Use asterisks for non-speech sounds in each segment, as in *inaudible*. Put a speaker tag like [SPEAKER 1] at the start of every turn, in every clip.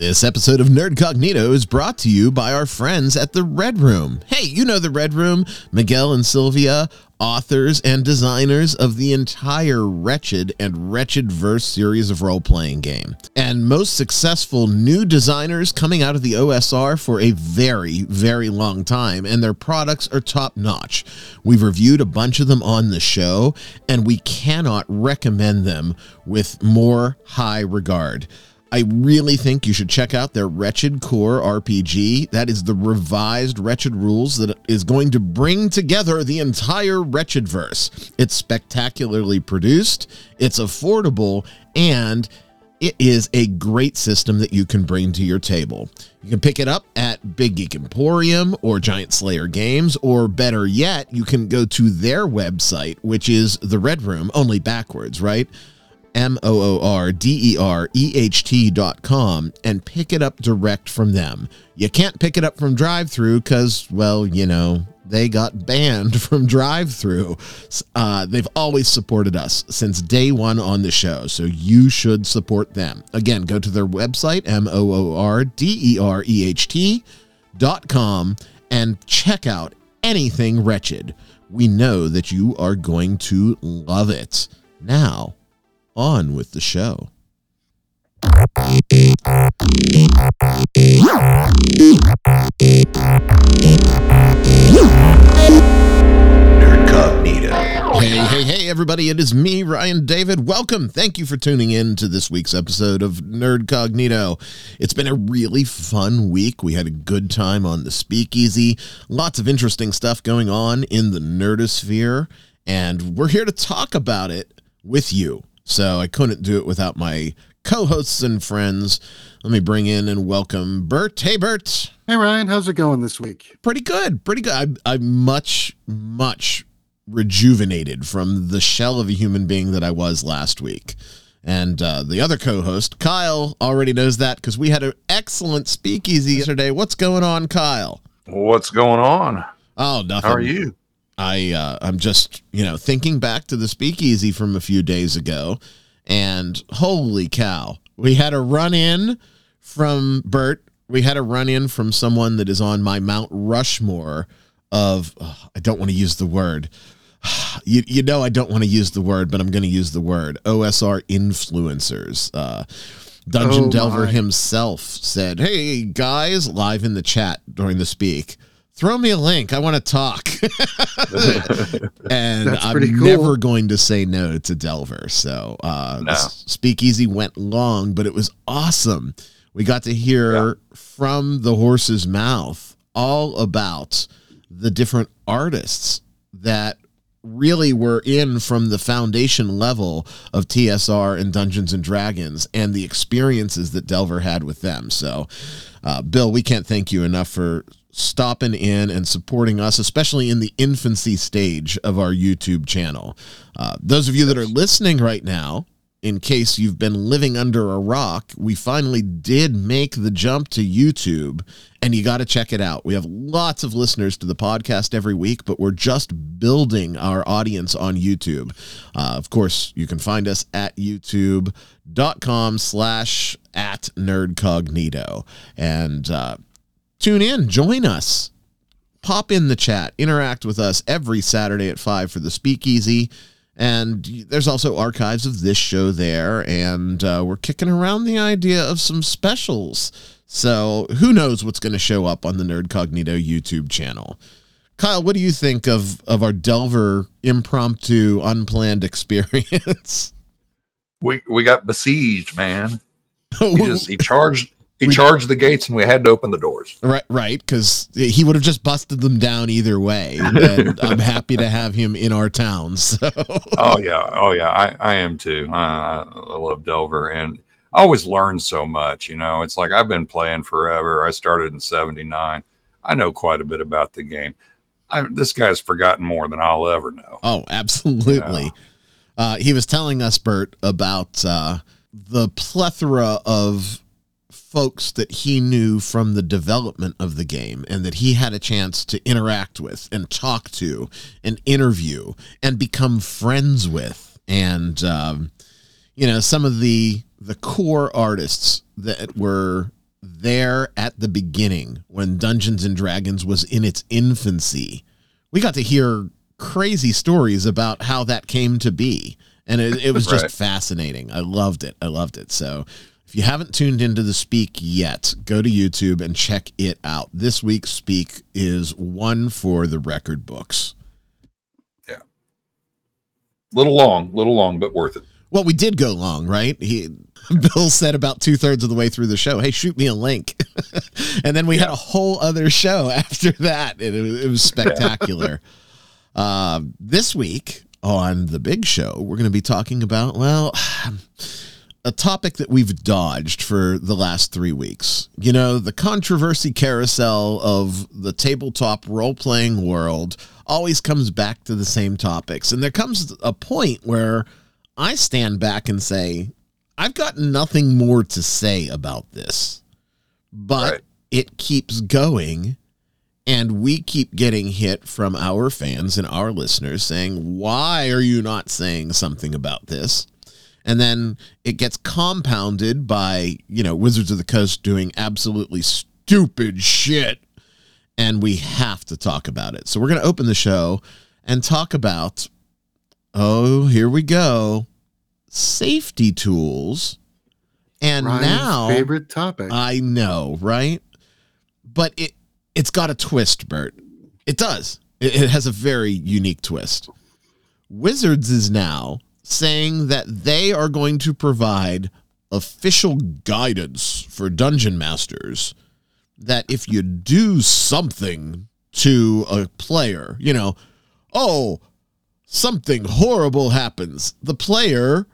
[SPEAKER 1] This episode of Nerdcognito is brought to you by our friends at the Red Room. Hey, you know the Red Room, Miguel and Sylvia, authors and designers of the entire Wretched and Wretched Verse series of role playing game, and most successful new designers coming out of the OSR for a very, very long time, and their products are top notch. We've reviewed a bunch of them on the show, and we cannot recommend them with more high regard. I really think you should check out their Wretched Core RPG. That is the revised Wretched rules that is going to bring together the entire Wretched verse. It's spectacularly produced, it's affordable, and it is a great system that you can bring to your table. You can pick it up at Big Geek Emporium or Giant Slayer Games, or better yet, you can go to their website, which is the Red Room, only backwards, right? M O O R D E R E H T dot com and pick it up direct from them. You can't pick it up from drive through because, well, you know, they got banned *laughs* from drive through. Uh, they've always supported us since day one on the show, so you should support them. Again, go to their website, M O O R D E R E H T dot com, and check out anything wretched. We know that you are going to love it. Now, on with the show. Nerdcognito. Hey, hey, hey, everybody. It is me, Ryan David. Welcome. Thank you for tuning in to this week's episode of Nerdcognito. It's been a really fun week. We had a good time on the speakeasy. Lots of interesting stuff going on in the nerdosphere. And we're here to talk about it with you. So I couldn't do it without my co hosts and friends. Let me bring in and welcome Bert. Hey, Bert.
[SPEAKER 2] Hey, Ryan. How's it going this week?
[SPEAKER 1] Pretty good. Pretty good. I'm, I'm much, much rejuvenated from the shell of a human being that I was last week. And uh, the other co host, Kyle, already knows that because we had an excellent speakeasy yesterday. What's going on, Kyle?
[SPEAKER 3] What's going on?
[SPEAKER 1] Oh, nothing.
[SPEAKER 3] How are you?
[SPEAKER 1] I uh, I'm just you know thinking back to the speakeasy from a few days ago, and holy cow, we had a run in from Bert. We had a run in from someone that is on my Mount Rushmore of oh, I don't want to use the word. *sighs* You, you know I don't want to use the word, but I'm going to use the word OSR influencers. Uh, Dungeon
[SPEAKER 2] Oh,
[SPEAKER 1] Delver
[SPEAKER 2] my.
[SPEAKER 1] himself said, "Hey guys, live in the chat during the speak." Throw me a link. I want to talk. *laughs* and I'm
[SPEAKER 2] cool.
[SPEAKER 1] never going to say no to Delver. So uh,
[SPEAKER 3] No.
[SPEAKER 1] Speakeasy went long, but it was awesome. We got to hear
[SPEAKER 3] Yeah.
[SPEAKER 1] from the horse's mouth all about the different artists that really were in from the foundation level of TSR and Dungeons and Dragons and the experiences that Delver had with them. So, uh, Bill, we can't thank you enough for stopping in and supporting us, especially in the infancy stage of our YouTube channel. Uh, those of you that are listening right now, in case you've been living under a rock, we finally did make the jump to YouTube, and you got to check it out. We have lots of listeners to the podcast every week, but we're just building our audience on YouTube. Uh, of course, you can find us at youtube.com slash at nerdcognito. And uh, tune in, join us pop in the chat, interact with us every Saturday at 5 for the speakeasy. And there's also archives of this show there. And uh, we're kicking around the idea of some specials. So who knows what's going to show up on the Nerdcognito YouTube channel. Kyle, what do you think of, of our Delver impromptu, unplanned *laughs* experience?
[SPEAKER 3] We we got besieged, man. *laughs* He just he charged he charged the gates and we had to open the doors.
[SPEAKER 1] Right, right, because he would have just busted them down either way. And *laughs* I'm happy to have him in our town. *laughs* So,
[SPEAKER 3] Oh yeah, oh yeah, I I am too. Uh, I love Delver and I always learn so much. You know, it's like I've been playing forever. I started in '79. I know quite a bit about the game. I, this guy's forgotten more than I'll ever know.
[SPEAKER 1] oh, absolutely. Uh, he was telling us, Bert, about uh, the plethora of folks that he knew from the development of the game and that he had a chance to interact with and talk to and interview and become friends with and um, you know some of the the core artists that were there at the beginning when Dungeons and Dragons was in its infancy. We got to hear crazy stories about how that came to be. And it, it was *laughs* just
[SPEAKER 3] Right.
[SPEAKER 1] fascinating. I loved it. I loved it. So if you haven't tuned into the Speak yet, go to YouTube and check it out. This week's Speak is one for the record books. Yeah.
[SPEAKER 3] Little long, little long, but worth it.
[SPEAKER 1] Well, we did go long, right? He *laughs* Bill said about two thirds of the way through the show, "Hey, shoot me a link," *laughs* and then we had a whole other show *laughs* after that. and It, was- it was spectacular. uh, this week on the big show, we're going to be talking about well, a topic that we've dodged for the last three weeks. You know, the controversy carousel of the tabletop role playing world always comes back to the same topics. And there comes a point where I stand back and say, I've got nothing more to say about this. But
[SPEAKER 3] Right.
[SPEAKER 1] it keeps going. And we keep getting hit from our fans and our listeners saying, Why are you not saying something about this? And then it gets compounded by, you know, Wizards of the Coast doing absolutely stupid shit. And we have to talk about it. So we're going to open the show and talk about, oh, here we go, safety tools. And
[SPEAKER 2] Ryan's
[SPEAKER 1] now.
[SPEAKER 2] favorite topic.
[SPEAKER 1] I know, right? But it it's got a twist, Bert. It does. It, it has a very unique twist. Wizards is now saying that they are going to provide official guidance for dungeon masters that if you do something to a player, you know, oh, something horrible happens. The player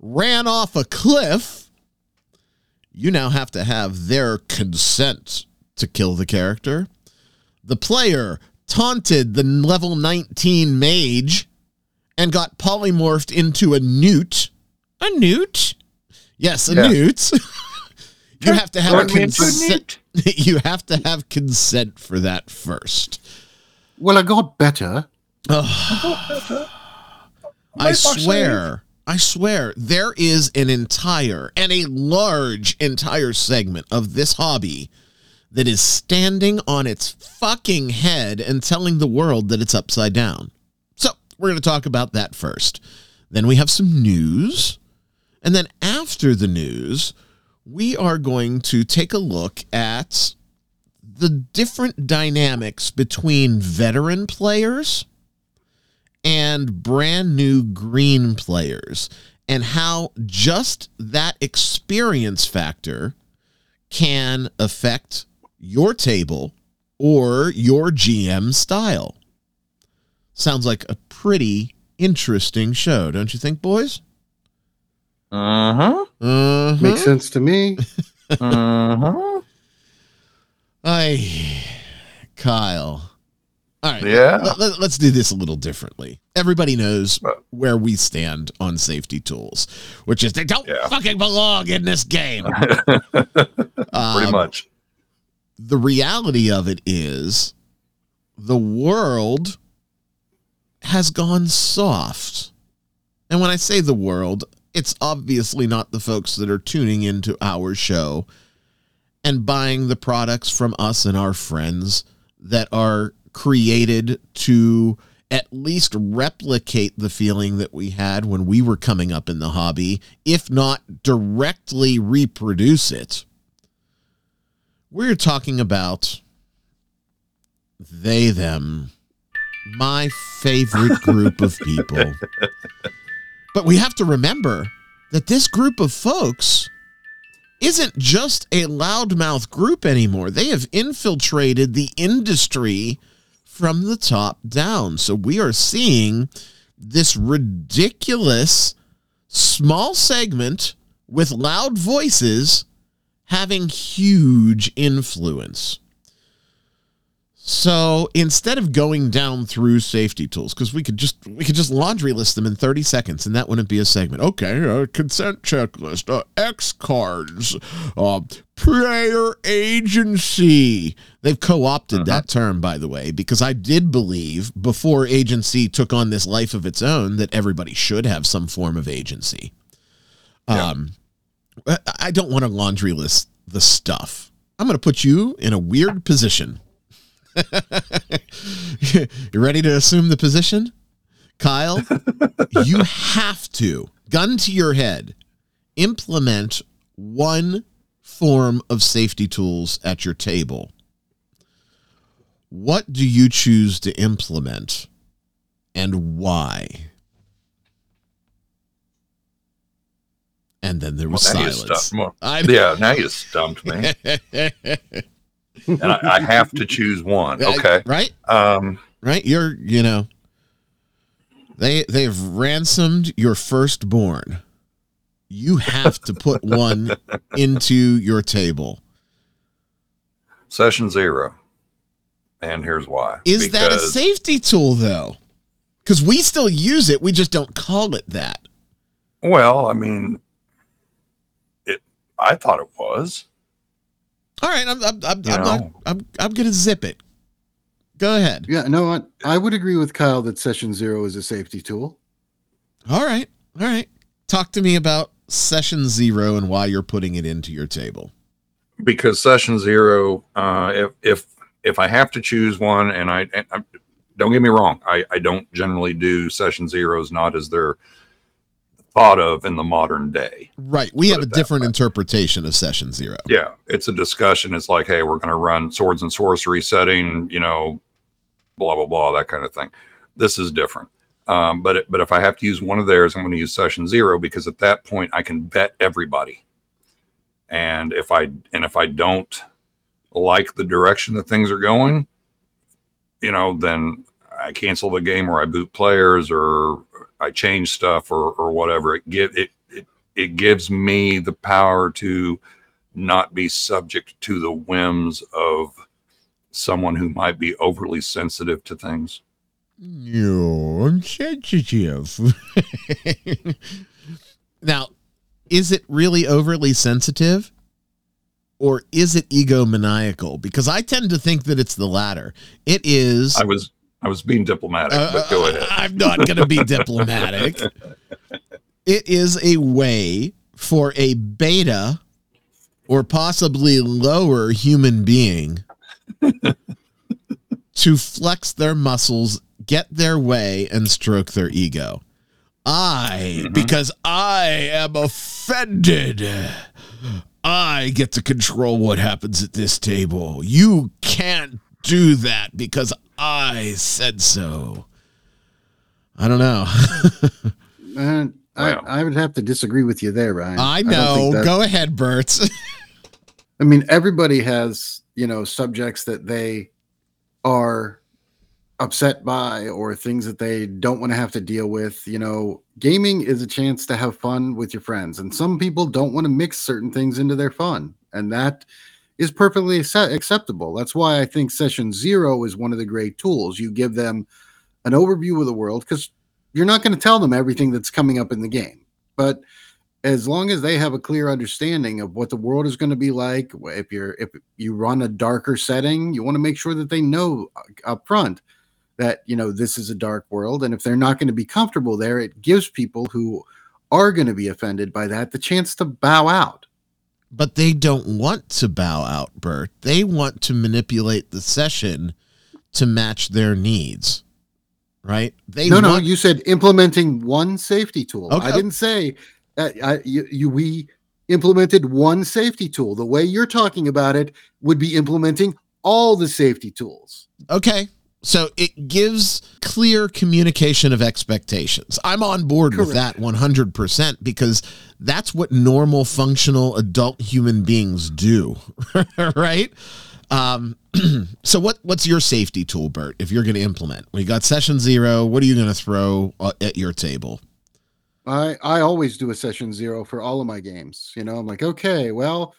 [SPEAKER 1] ran off a cliff you now have to have their consent to kill the character. The player taunted the level 19 mage and got polymorphed into a newt. A newt? Yes, a
[SPEAKER 3] Yeah.
[SPEAKER 1] newt. *laughs* you have to have
[SPEAKER 3] Turn me into a
[SPEAKER 1] consent. *laughs* You have to have consent for that first.
[SPEAKER 2] well, I got better. *sighs*
[SPEAKER 1] I swear, I swear, there is an entire and a large entire segment of this hobby that is standing on its fucking head and telling the world that it's upside down. We're going to talk about that first. Then we have some news. And then after the news, we are going to take a look at the different dynamics between veteran players and brand new green players and how just that experience factor can affect your table or your GM style. Sounds like a pretty interesting show, don't you think, boys?
[SPEAKER 3] Uh huh.
[SPEAKER 1] Uh-huh.
[SPEAKER 2] Makes sense to me. *laughs*
[SPEAKER 3] Uh huh.
[SPEAKER 1] I, Kyle. All right.
[SPEAKER 3] Yeah.
[SPEAKER 1] Let, us do this a little differently. Everybody knows where we stand on safety tools, which is they don't
[SPEAKER 3] Yeah.
[SPEAKER 1] fucking belong in this game. *laughs*
[SPEAKER 3] Pretty
[SPEAKER 1] Um,
[SPEAKER 3] much.
[SPEAKER 1] the reality of it is the world has gone soft. And when I say the world, it's obviously not the folks that are tuning into our show and buying the products from us and our friends that are created to at least replicate the feeling that we had when we were coming up in the hobby, if not directly reproduce it. We're talking about they, them, my favorite group of people. *laughs* But we have to remember that this group of folks isn't just a loudmouth group anymore. They have infiltrated the industry from the top down. So we are seeing this ridiculous small segment with loud voices having huge influence. So instead of going down through safety tools, because we could just we could just laundry list them in 30 seconds, and that wouldn't be a segment. Okay, uh, consent checklist, uh, X cards, uh, player agency. They've co-opted that term, by the way, because I did believe before agency took on this life of its own that everybody should have some form of agency.
[SPEAKER 3] Yeah.
[SPEAKER 1] Um, I- I don't want to laundry list the stuff. I'm going to put you in a weird position. *laughs* you ready to assume the position? Kyle, you have to, gun to your head, implement one form of safety tools at your table. What do you choose to implement and why? And then there was
[SPEAKER 3] Well,
[SPEAKER 1] silence. I
[SPEAKER 3] yeah, now you stumped me, *laughs* and I, I have to choose one. Okay.
[SPEAKER 1] Right?
[SPEAKER 3] Um,
[SPEAKER 1] Right? You're, you know, they they've ransomed your firstborn. You have to put one *laughs* into your table.
[SPEAKER 3] session zero, and here's why.
[SPEAKER 1] Is that a safety tool though? Because we still use it, we just don't call it that.
[SPEAKER 3] Well, I mean, it. I thought it was.
[SPEAKER 1] All right, I'm I'm I'm, I'm, not. I'm I'm gonna zip it. Go ahead.
[SPEAKER 2] Yeah, no, I, I would agree with Kyle that session zero is a safety tool.
[SPEAKER 1] All right, all right. Talk to me about session zero and why you're putting it into your table.
[SPEAKER 3] because session zero uh if if if i have to choose one and i, and I don't get me wrong i i don't generally do session zeros not as they're thought of in the modern day
[SPEAKER 1] Right. We have a different
[SPEAKER 3] way.
[SPEAKER 1] interpretation of session zero.
[SPEAKER 3] yeah it's a discussion it's like hey we're going to run swords and sorcery setting you know blah blah blah that kind of thing this is different um, but it, but if i have to use one of theirs i'm going to use session zero because at that point i can bet everybody and if i and if i don't like the direction that things are going you know then i cancel the game or i boot players or i change stuff or or whatever it give it it, it gives me the power to not be subject to the whims of someone who might be overly sensitive to things.
[SPEAKER 1] I'm sensitive. *laughs* now, is it really overly sensitive? Or is it egomaniacal? Because I tend to think that it's the latter. It is.
[SPEAKER 3] I was I was being diplomatic,
[SPEAKER 1] Uh,
[SPEAKER 3] but go ahead.
[SPEAKER 1] I'm not going to be diplomatic. *laughs* It is a way for a beta or possibly lower human being *laughs* to flex their muscles, get their way, and stroke their ego. I,
[SPEAKER 3] Mhm.
[SPEAKER 1] because I am offended. I get to control what happens at this table. You can't do that because I said so. I don't know.
[SPEAKER 2] And *laughs*
[SPEAKER 3] Wow.
[SPEAKER 2] Uh, I, I would have to disagree with you there, Ryan.
[SPEAKER 1] I know.
[SPEAKER 2] think that-
[SPEAKER 1] Go ahead, Bert. *laughs*
[SPEAKER 2] I mean, everybody has, you know, subjects that they are upset by or things that they don't want to have to deal with. You know, gaming is a chance to have fun with your friends, and some people don't want to mix certain things into their fun, and that is perfectly acceptable. That's why I think session zero is one of the great tools. You give them an overview of the world because you're not going to tell them everything that's coming up in the game, but as long as they have a clear understanding of what the world is going to be like if you're if you run a darker setting you want to make sure that they know uh, up front that you know this is a dark world and if they're not going to be comfortable there it gives people who are going to be offended by that the chance to bow out
[SPEAKER 1] but they don't want to bow out, Bert. They want to manipulate the session to match their needs. Right? They
[SPEAKER 2] no no you said implementing one safety tool
[SPEAKER 1] Okay.
[SPEAKER 2] i didn't say that I, you, you we implemented one safety tool the way you're talking about it would be implementing all the safety tools
[SPEAKER 1] Okay. So it gives clear communication of expectations. I'm on board with that 100% because that's what normal functional adult human beings do, *laughs* right? Um, *clears throat* so what what's your safety tool, Bert, if you're going to implement? We got session 0, what are you going to throw uh, at your table?
[SPEAKER 2] I I always do a session zero for all of my games. You know, I'm like, okay, well,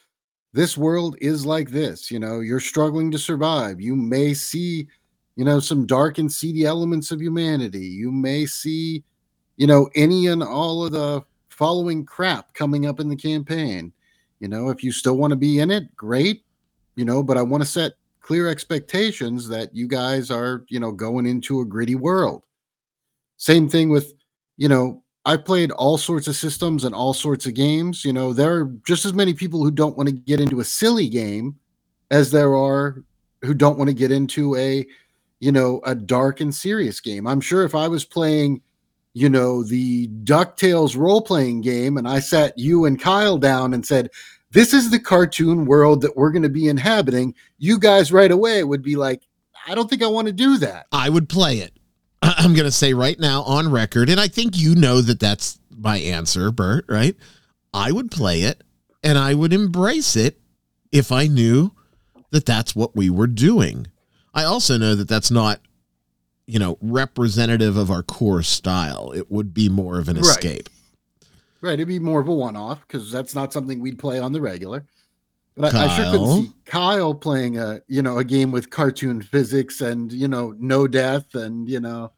[SPEAKER 2] this world is like this. You know, you're struggling to survive. You may see, you know, some dark and seedy elements of humanity. You may see, you know, any and all of the following crap coming up in the campaign. You know, if you still want to be in it, great. You know, but I want to set clear expectations that you guys are, you know, going into a gritty world. Same thing with, you know, I've played all sorts of systems and all sorts of games. You know, there are just as many people who don't want to get into a silly game as there are who don't want to get into a you know a dark and serious game. I'm sure if I was playing you know the DuckTales role playing game and I sat you and Kyle down and said this is the cartoon world that we're going to be inhabiting, you guys right away would be like I don't think I want to do that.
[SPEAKER 1] I would play it. I'm going to say right now on record, and I think you know that that's my answer, Bert, right? I would play it and I would embrace it if I knew that that's what we were doing. I also know that that's not, you know, representative of our core style. It would be more of an
[SPEAKER 2] Right.
[SPEAKER 1] escape.
[SPEAKER 2] Right, it'd be more of a one-off because that's not something we'd play on the regular. But I, I sure couldn't see Kyle playing a you know a game with cartoon physics and you know no death and you know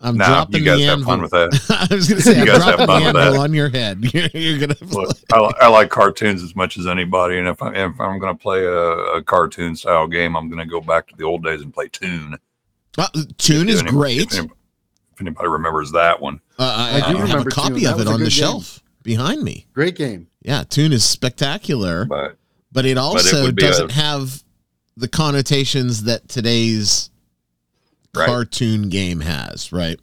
[SPEAKER 1] I'm
[SPEAKER 3] Nah,
[SPEAKER 1] dropping
[SPEAKER 3] you guys
[SPEAKER 1] the
[SPEAKER 3] have
[SPEAKER 1] anvil.
[SPEAKER 3] fun with that. *laughs*
[SPEAKER 1] I was going to say,
[SPEAKER 3] You
[SPEAKER 1] I'm
[SPEAKER 3] guys have
[SPEAKER 1] dropping the
[SPEAKER 3] fun with that.
[SPEAKER 1] on your head. *laughs* You're, you're going to
[SPEAKER 3] Look, I, I like cartoons as much as anybody, and if, I, if I'm going to play a, a cartoon style game, I'm going to go back to the old days and play Toon.
[SPEAKER 1] Uh, Toon is
[SPEAKER 3] If any-
[SPEAKER 1] great.
[SPEAKER 3] If, any- if anybody remembers that one,
[SPEAKER 1] Uh, I,
[SPEAKER 2] I do
[SPEAKER 1] I have a copy
[SPEAKER 2] Toon.
[SPEAKER 1] of it on the
[SPEAKER 2] game.
[SPEAKER 1] shelf behind me.
[SPEAKER 2] great game.
[SPEAKER 1] Yeah, Toon is spectacular,
[SPEAKER 3] but
[SPEAKER 1] but it also
[SPEAKER 3] would be a-
[SPEAKER 1] doesn't have the connotations that today's
[SPEAKER 3] Right.
[SPEAKER 1] cartoon game has, right?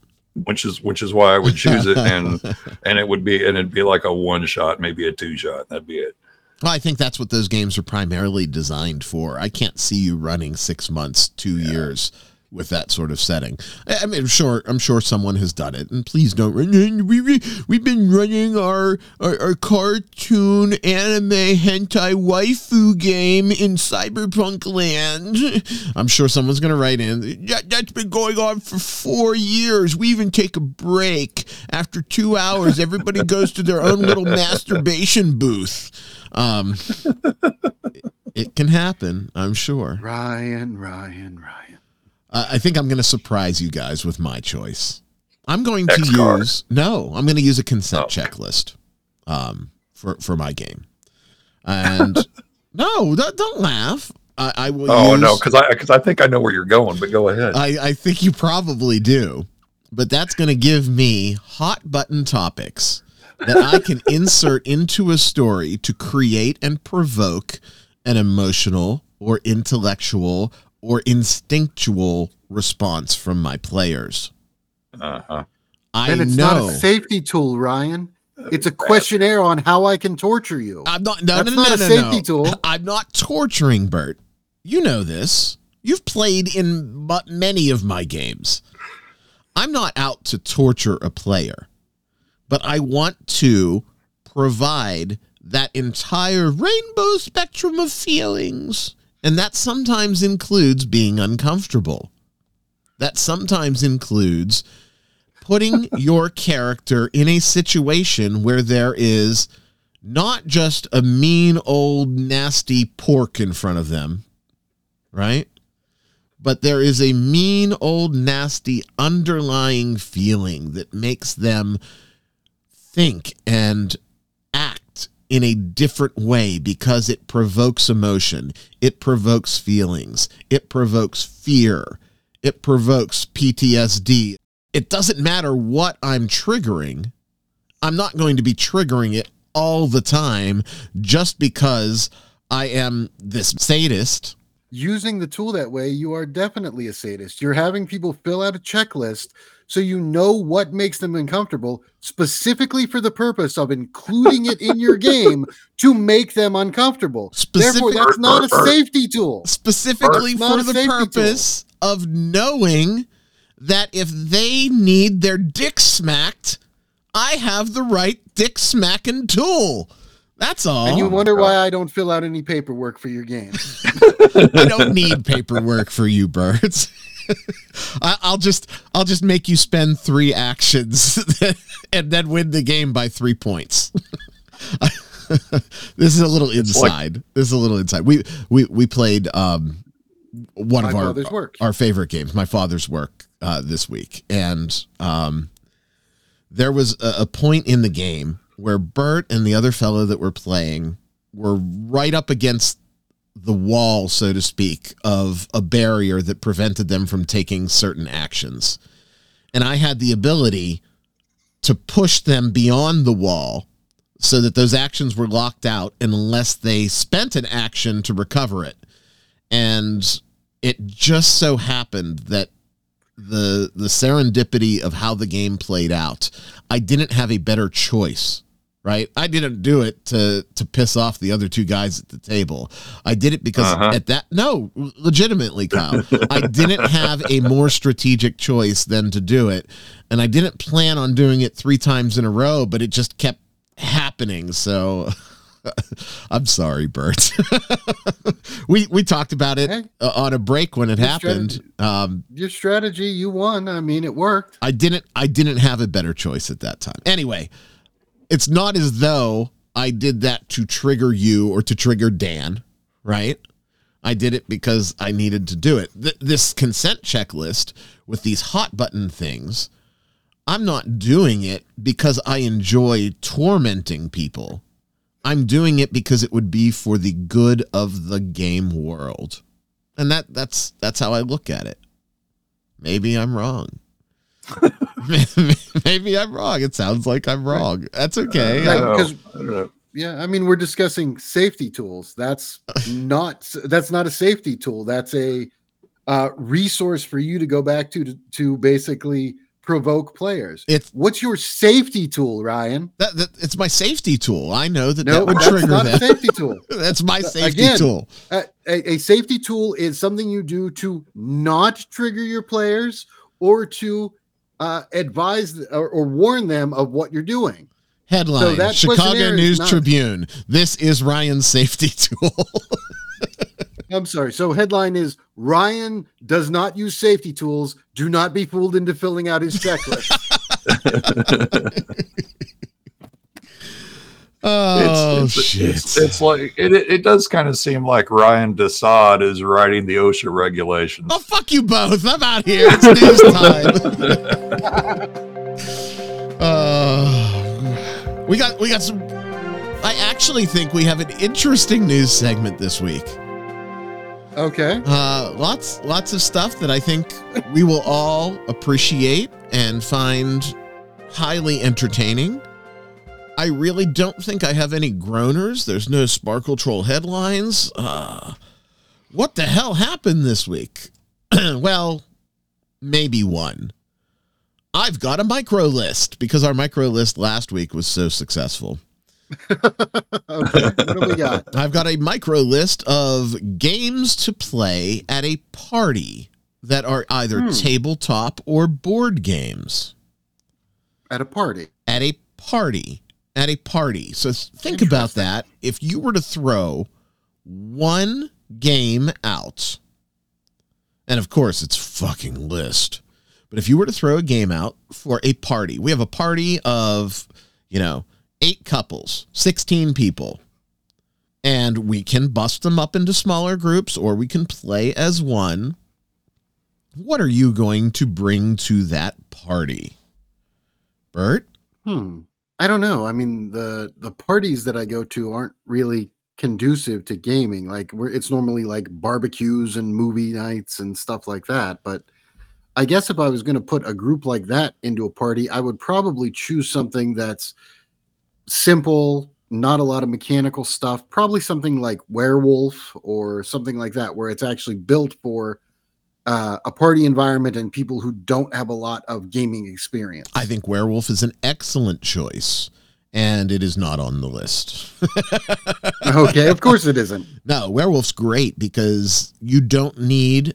[SPEAKER 3] which is which is why I would choose it, and *laughs* and it would be and it'd be like a one shot, maybe a two shot. That'd be it.
[SPEAKER 1] Well, I think that's what those games are primarily designed for. I can't see you running six months, two years with that sort of setting. I I mean, sure, I'm sure someone has done it, and please don't. We we we've been running our our, our cartoon anime hentai waifu game in cyberpunk land. I'm sure someone's gonna write in. That, that's been going on for four years. We even take a break after two hours. Everybody *laughs* goes to their own little masturbation booth. Um, it can happen, I'm sure.
[SPEAKER 2] Ryan, Ryan, Ryan.
[SPEAKER 1] Uh, I think I'm going to surprise you guys with my choice. I'm going to
[SPEAKER 3] X-Card.
[SPEAKER 1] use no. I'm going to use a consent
[SPEAKER 3] Oh.
[SPEAKER 1] checklist um, for for my game. And *laughs* no, don't, don't laugh. I, I will.
[SPEAKER 3] Oh
[SPEAKER 1] use,
[SPEAKER 3] no, because I because I think I know where you're going, but go ahead.
[SPEAKER 1] I, I think you probably do, but that's going to give me hot button topics that I can *laughs* insert into a story to create and provoke an emotional or intellectual or instinctual response from my players.
[SPEAKER 3] Uh-huh.
[SPEAKER 1] I
[SPEAKER 2] and it's
[SPEAKER 1] know.
[SPEAKER 2] not a safety tool, Ryan. It's a questionnaire on how I can torture you.
[SPEAKER 1] I'm not. No,
[SPEAKER 2] That's
[SPEAKER 1] no,
[SPEAKER 2] not
[SPEAKER 1] no,
[SPEAKER 2] a
[SPEAKER 1] no,
[SPEAKER 2] safety
[SPEAKER 1] no.
[SPEAKER 2] tool. *laughs*
[SPEAKER 1] I'm not torturing Bert. You know this. You've played in mu- many of my games. I'm not out to torture a player, but I want to provide that entire rainbow spectrum of feelings. And that sometimes includes being uncomfortable. That sometimes includes putting *laughs* your character in a situation where there is not just a mean old nasty pork in front of them, right? But there is a mean old nasty underlying feeling that makes them think and in a different way because it provokes emotion, it provokes feelings, it provokes fear, it provokes PTSD. It doesn't matter what I'm triggering. I'm not going to be triggering it all the time just because I am this sadist.
[SPEAKER 2] Using the tool that way, you are definitely a sadist. You're having people fill out a checklist so you know what makes them uncomfortable, specifically for the purpose of including it in your game *laughs* to make them uncomfortable. Therefore, that's not a safety tool.
[SPEAKER 1] specifically for the
[SPEAKER 2] safety tool.
[SPEAKER 1] purpose of knowing that if they need their dick smacked, I have the right dick smacking tool. That's all.
[SPEAKER 2] And you oh, wonder why I don't fill out any paperwork for your game. *laughs*
[SPEAKER 1] I don't need paperwork for you, birds. *laughs* I, I'll just I'll just make you spend three actions *laughs* and then win the game by three points. *laughs* this is a little
[SPEAKER 3] like-
[SPEAKER 1] inside. this is a little inside. We we we played um one of our
[SPEAKER 2] work.
[SPEAKER 1] our favorite games, my father's work, uh, this week, and um, there was a, a point in the game where Bert and the other fellow that were playing were right up against the wall, so to speak, of a barrier that prevented them from taking certain actions, and I had the ability to push them beyond the wall so that those actions were locked out unless they spent an action to recover it. And it just so happened that the the serendipity of how the game played out, I didn't have a better choice right? I didn't do it to to piss off the other two guys at the table. I did it because
[SPEAKER 3] Uh-huh.
[SPEAKER 1] at that no, legitimately, Kyle, I didn't have a more strategic choice than to do it, and I didn't plan on doing it three times in a row, but it just kept happening. So. *laughs* I'm sorry, Bert. *laughs* we we talked about it
[SPEAKER 2] Hey.
[SPEAKER 1] uh, on a break when it
[SPEAKER 2] Good
[SPEAKER 1] happened.
[SPEAKER 2] strategy.
[SPEAKER 1] Um,
[SPEAKER 2] Your strategy, you won. I mean, it worked.
[SPEAKER 1] I didn't I didn't have a better choice at that time. Anyway, it's not as though I did that to trigger you or to trigger Dan, right? I did it because I needed to do it. Th- this consent checklist with these hot button things, I'm not doing it because I enjoy tormenting people. I'm doing it because it would be for the good of the game world. And that that's that's how I look at it. Maybe I'm wrong. *laughs* *laughs* Maybe I'm wrong. It sounds like I'm wrong. That's okay.
[SPEAKER 2] Right,
[SPEAKER 3] I don't know.
[SPEAKER 2] 'cause-
[SPEAKER 3] I don't know.
[SPEAKER 2] Yeah, I mean, we're discussing safety tools. That's *laughs* not that's not a safety tool. That's a uh, resource for you to go back to to, to basically provoke players.
[SPEAKER 1] It's
[SPEAKER 2] What's your safety tool, Ryan?
[SPEAKER 1] that, that it's my safety tool. I know that
[SPEAKER 2] No,
[SPEAKER 1] that would
[SPEAKER 2] that's
[SPEAKER 1] trigger
[SPEAKER 2] not a
[SPEAKER 1] that.
[SPEAKER 2] safety tool. *laughs*
[SPEAKER 1] That's my safety
[SPEAKER 2] Again,
[SPEAKER 1] tool.
[SPEAKER 2] Uh, a, a safety tool is something you do to not trigger your players or to uh, advise or, or warn them of what you're doing.
[SPEAKER 1] Headline:
[SPEAKER 2] that
[SPEAKER 1] Chicago News
[SPEAKER 2] not-
[SPEAKER 1] Tribune. This is Ryan's safety *laughs* tool.
[SPEAKER 2] I'm sorry. So headline is Ryan does not use safety tools. Do not be fooled into filling out his checklist. *laughs*
[SPEAKER 1] oh
[SPEAKER 3] it's, it's,
[SPEAKER 1] shit!
[SPEAKER 3] It's, it's like it, it, it does kind of seem like Ryan Desaad is writing the OSHA regulations.
[SPEAKER 1] oh fuck you both! I'm out here. It's news time. *laughs* *laughs* uh, we got we got some. I actually think we have an interesting news segment this week.
[SPEAKER 2] okay.
[SPEAKER 1] Uh, lots, lots of stuff that I think we will all appreciate and find highly entertaining. I really don't think I have any groaners. There's no Sparkle Troll headlines. Uh, what the hell happened this week? *clears throat* well, maybe one. I've got a micro list because our micro list last week was so successful. *laughs*
[SPEAKER 2] Okay. What do we got? *laughs*
[SPEAKER 1] I've got a micro list of games to play at a party that are either
[SPEAKER 2] Hmm.
[SPEAKER 1] tabletop or board games.
[SPEAKER 2] At a party.
[SPEAKER 1] At a party. At a party. So think about that. If you were to throw one game out, and of course it's fucking list, but if you were to throw a game out for a party, we have a party of, you know, eight couples, 16 people and we can bust them up into smaller groups or we can play as one. What are you going to bring to that party? Bert?
[SPEAKER 2] Hmm. I don't know. I mean, the the parties that I go to aren't really conducive to gaming. Like we're, it's normally like barbecues and movie nights and stuff like that. But I guess if I was going to put a group like that into a party, I would probably choose something that's simple, not a lot of mechanical stuff. Probably something like Werewolf or something like that, where it's actually built for uh, a party environment and people who don't have a lot of gaming experience.
[SPEAKER 1] I think Werewolf is an excellent choice, and it is not on the list. *laughs*
[SPEAKER 2] okay, of course it isn't.
[SPEAKER 1] no, Werewolf's great because you don't need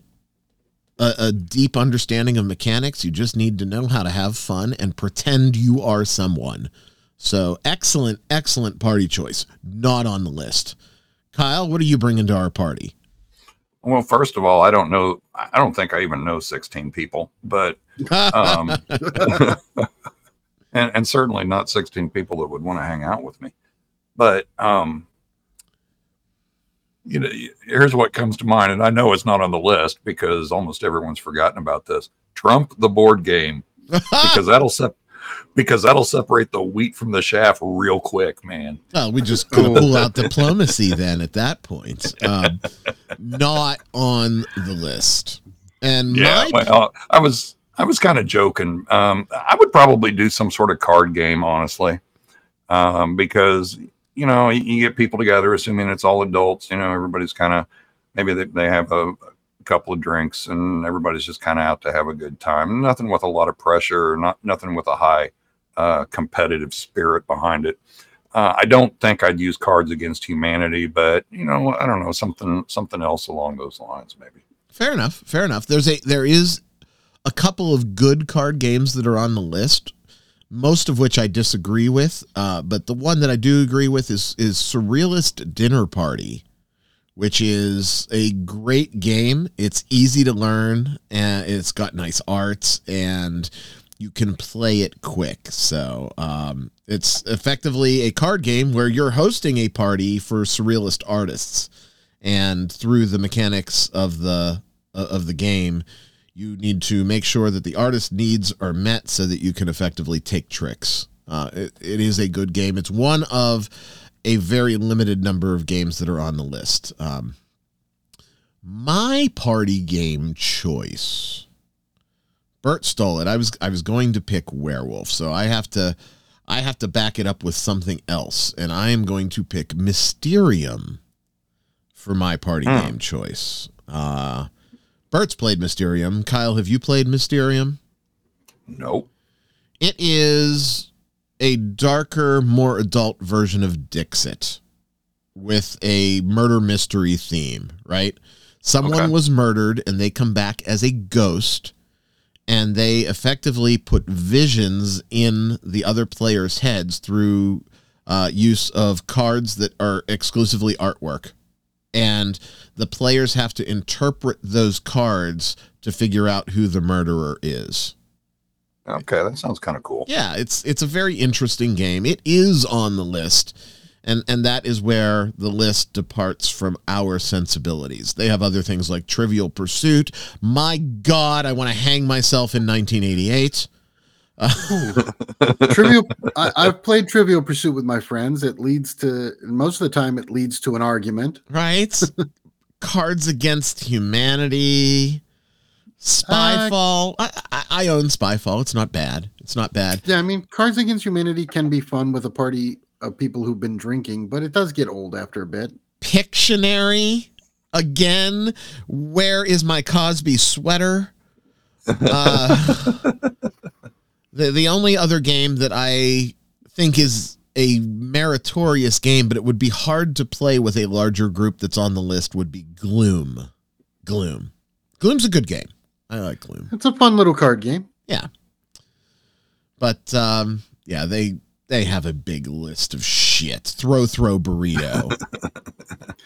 [SPEAKER 1] a, a deep understanding of mechanics. You just need to know how to have fun and pretend you are someone. So, excellent, excellent party choice. Not on the list. Kyle, what are you bringing to our party?
[SPEAKER 3] Well, first of all, I don't know. I don't think I even know 16 people, but um, *laughs* and, and certainly not 16 people that would want to hang out with me. But um, you know, here's what comes to mind, and I know it's not on the list because almost everyone's forgotten about this. Trump the board game *laughs* because that'll sep- because that'll separate the wheat from the chaff real quick, man.
[SPEAKER 1] well, we just pull out diplomacy then at that point. Um, not on the list. And
[SPEAKER 3] Yeah,
[SPEAKER 1] my
[SPEAKER 3] well, I was I was kind of joking. Um, I would probably do some sort of card game, honestly. um, because you know you, you get people together, assuming it's all adults. You know, everybody's kind of maybe they, they have a, a couple of drinks and everybody's just kind of out to have a good time. Nothing with a lot of pressure, not nothing with a high uh, competitive spirit behind it. Uh, I don't think I'd use Cards Against Humanity, but you know, I don't know something something else along those lines, maybe.
[SPEAKER 1] Fair enough. Fair enough. There's a there is a couple of good card games that are on the list, most of which I disagree with. Uh, but the one that I do agree with is is Surrealist Dinner Party, which is a great game. It's easy to learn and it's got nice arts and you can play it quick. So um, it's effectively a card game where you're hosting a party for surrealist artists, and through the mechanics of the uh, of the game, you need to make sure that the artist needs are met so that you can effectively take tricks. Uh, it, it is a good game. It's one of a very limited number of games that are on the list. Um, my party game choice. Bert stole it. I was I was going to pick werewolf, so I have to I have to back it up with something else, and I am going to pick Mysterium for my party
[SPEAKER 3] Hmm.
[SPEAKER 1] game choice. Uh, Bert's played Mysterium. Kyle, have you played Mysterium?
[SPEAKER 3] Nope.
[SPEAKER 1] It is a darker, more adult version of Dixit with a murder mystery theme, right? Someone
[SPEAKER 3] Okay.
[SPEAKER 1] was murdered and they come back as a ghost and they effectively put visions in the other players' heads through uh, use of cards that are exclusively artwork. And the players have to interpret those cards to figure out who the murderer is.
[SPEAKER 3] Okay, that sounds kind of cool.
[SPEAKER 1] Yeah, it's it's a very interesting game. It is on the list. And and that is where the list departs from our sensibilities. They have other things like Trivial Pursuit. My god, I want to hang myself in 1988. *laughs*
[SPEAKER 2] Trivial. I, I've played Trivial Pursuit with my friends. It leads to most of the time. It leads to an argument.
[SPEAKER 1] Right? *laughs* Cards Against Humanity. Spyfall. Uh, I, I, I own Spyfall. It's not bad. It's not bad.
[SPEAKER 2] Yeah, I mean, Cards Against Humanity can be fun with a party of people who've been drinking, but it does get old after a bit.
[SPEAKER 1] Pictionary again. Where is my Cosby sweater? Uh, *laughs* the the only other game that I think is a meritorious game, but it would be hard to play with a larger group that's on the list would be Gloom. Gloom. Gloom's a good game. I like Gloom.
[SPEAKER 2] It's a fun little card game. Yeah.
[SPEAKER 1] But um, yeah, they they have a big list of shit. Throw throw burrito. *laughs*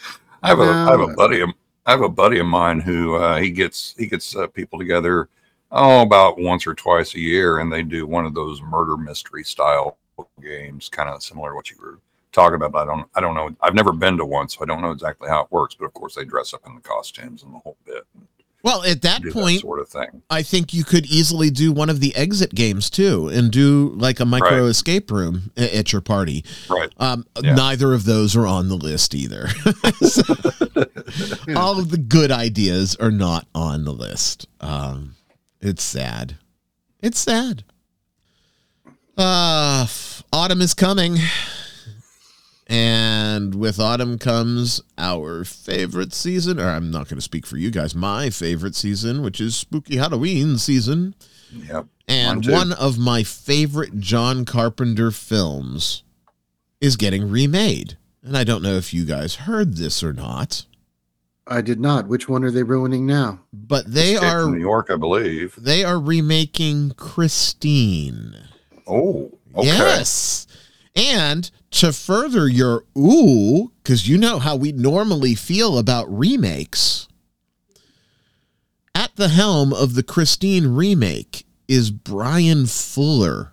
[SPEAKER 3] I have a I have a buddy of I have a buddy of mine who uh, he gets he gets uh, people together oh about once or twice a year and they do one of those murder mystery style games kind of similar to what you were talking about but I don't I don't know I've never been to one so I don't know exactly how it works but of course they dress up in the costumes and the whole bit and
[SPEAKER 1] well, at that point,
[SPEAKER 3] that sort of thing
[SPEAKER 1] I think you could easily do one of the exit games too, and do like a micro
[SPEAKER 3] Right.
[SPEAKER 1] escape room at your party.
[SPEAKER 3] right
[SPEAKER 1] Um,
[SPEAKER 3] Yeah.
[SPEAKER 1] Neither of those are on the list either. *laughs* So, All of the good ideas are not on the list. Um, it's sad. It's sad. Uh, autumn is coming. And with autumn comes our favorite season, or I'm not going to speak for you guys, my favorite season, which is spooky Halloween season.
[SPEAKER 3] yep
[SPEAKER 1] And one of my favorite John Carpenter films is getting remade. And I don't know if you guys heard this or not,
[SPEAKER 2] I did not. Which one are they ruining now?
[SPEAKER 1] but they
[SPEAKER 3] Escape
[SPEAKER 1] are
[SPEAKER 3] New York I believe
[SPEAKER 1] they are remaking Christine.
[SPEAKER 3] oh okay
[SPEAKER 1] Yes. And to further your ooh, because you know how we normally feel about remakes, at the helm of the Christine remake is Bryan Fuller.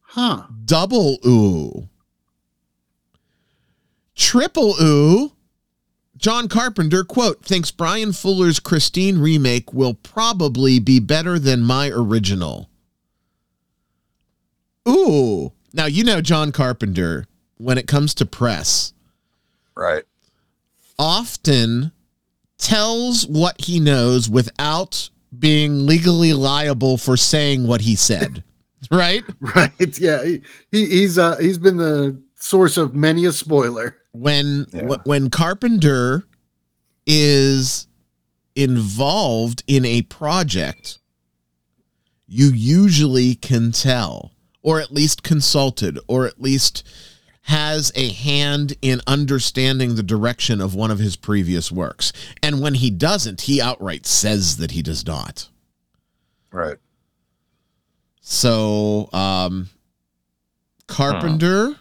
[SPEAKER 2] Huh.
[SPEAKER 1] Double ooh. Triple ooh. John Carpenter, quote, thinks Bryan Fuller's Christine remake will probably be better than my original. Ooh. Now, you know John Carpenter, when it comes to press,
[SPEAKER 3] right
[SPEAKER 1] often tells what he knows without being legally liable for saying what he said. *laughs* right?
[SPEAKER 2] Right. Yeah. He, he he's uh he's been the source of many a spoiler.
[SPEAKER 1] When
[SPEAKER 3] Yeah.
[SPEAKER 1] wh- when Carpenter is involved in a project, you usually can tell, or at least consulted, or at least has a hand in understanding the direction of one of his previous works. And when he doesn't, he outright says that he does not.
[SPEAKER 3] Right.
[SPEAKER 1] So, um, Carpenter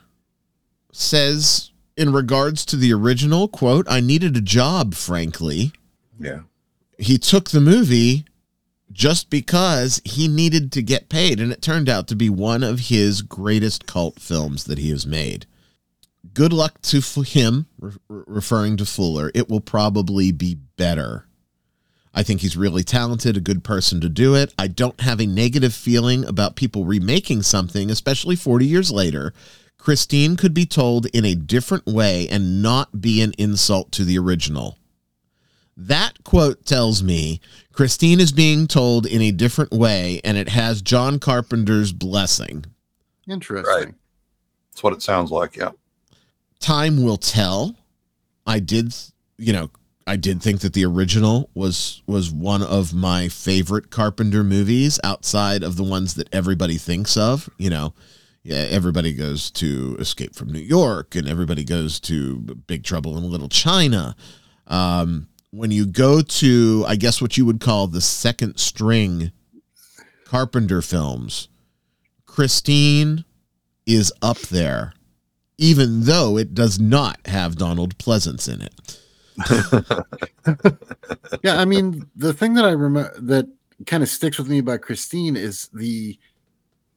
[SPEAKER 1] says, in regards to the original, quote, I needed a job, frankly.
[SPEAKER 3] Yeah.
[SPEAKER 1] He took the movie just because he needed to get paid, and it turned out to be one of his greatest cult films that he has made. Good luck to him, re- referring to Fuller. It will probably be better. I think he's really talented, a good person to do it. I don't have a negative feeling about people remaking something, especially 40 years later. Christine could be told in a different way and not be an insult to the original. That quote tells me Christine is being told in a different way and it has John Carpenter's blessing.
[SPEAKER 2] Interesting.
[SPEAKER 3] Right. That's what it sounds like. Yeah.
[SPEAKER 1] time will tell. I did, you know, I did think that the original was was one of my favorite Carpenter movies outside of the ones that everybody thinks of. You know, yeah, everybody goes to Escape from New York, and everybody goes to Big Trouble in Little China. Um, when you go to, I guess, what you would call the second string Carpenter films, Christine is up there even though it does not have Donald Pleasence in it. *laughs*
[SPEAKER 2] Yeah, I mean, the thing that I remember that kind of sticks with me about Christine is the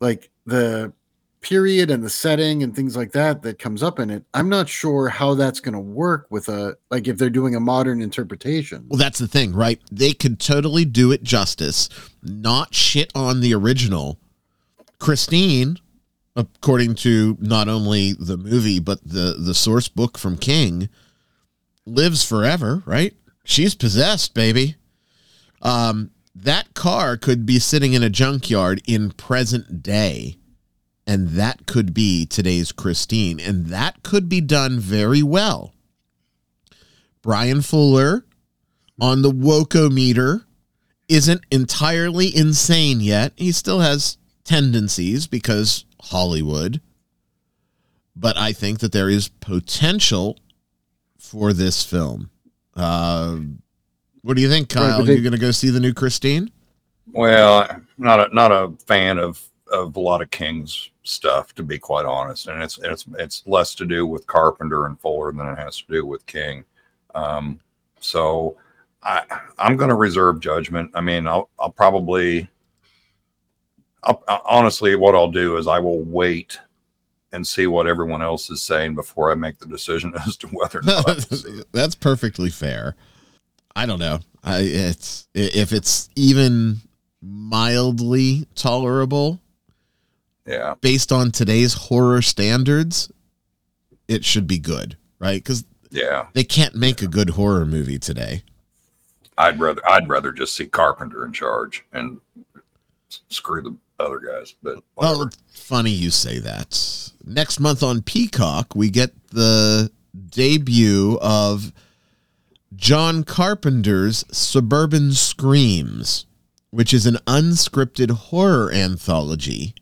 [SPEAKER 2] like the period and the setting and things like that that comes up in it. I'm not sure how that's going to work with a like if they're doing a modern interpretation.
[SPEAKER 1] Well, that's the thing, right? They could totally do it justice, not shit on the original. Christine, according to not only the movie but the the source book from King, lives forever, right? She's possessed, baby. Um, that car could be sitting in a junkyard in present day, and that could be today's Christine, and that could be done very well. Bryan Fuller on the Woko meter isn't entirely insane yet. He still has tendencies because Hollywood. But I think that there is potential for this film. Uh, what do you think,
[SPEAKER 2] Right,
[SPEAKER 1] Kyle?
[SPEAKER 2] but they-
[SPEAKER 1] you going to go see the new Christine?
[SPEAKER 3] Well, not a not a fan of of a lot of King's stuff, to be quite honest, and it's it's it's less to do with Carpenter and Fuller than it has to do with King. Um, so I I'm going to reserve judgment. I mean, I'll I'll probably I'll, I- honestly, what I'll do is I will wait and see what everyone else is saying before I make the decision *laughs* as to whether or not. I will see it.
[SPEAKER 1] That's perfectly fair. I don't know. I it's if it's even mildly tolerable
[SPEAKER 3] Yeah,
[SPEAKER 1] based on today's horror standards, it should be good, right? Because
[SPEAKER 3] yeah.
[SPEAKER 1] they can't make a good horror movie today.
[SPEAKER 3] I'd rather I'd rather just see Carpenter in charge and screw the other guys. But
[SPEAKER 1] Well,
[SPEAKER 3] whatever.
[SPEAKER 1] it's funny you say that. Next month on Peacock, we get the debut of John Carpenter's Suburban Screams, which is an unscripted horror anthology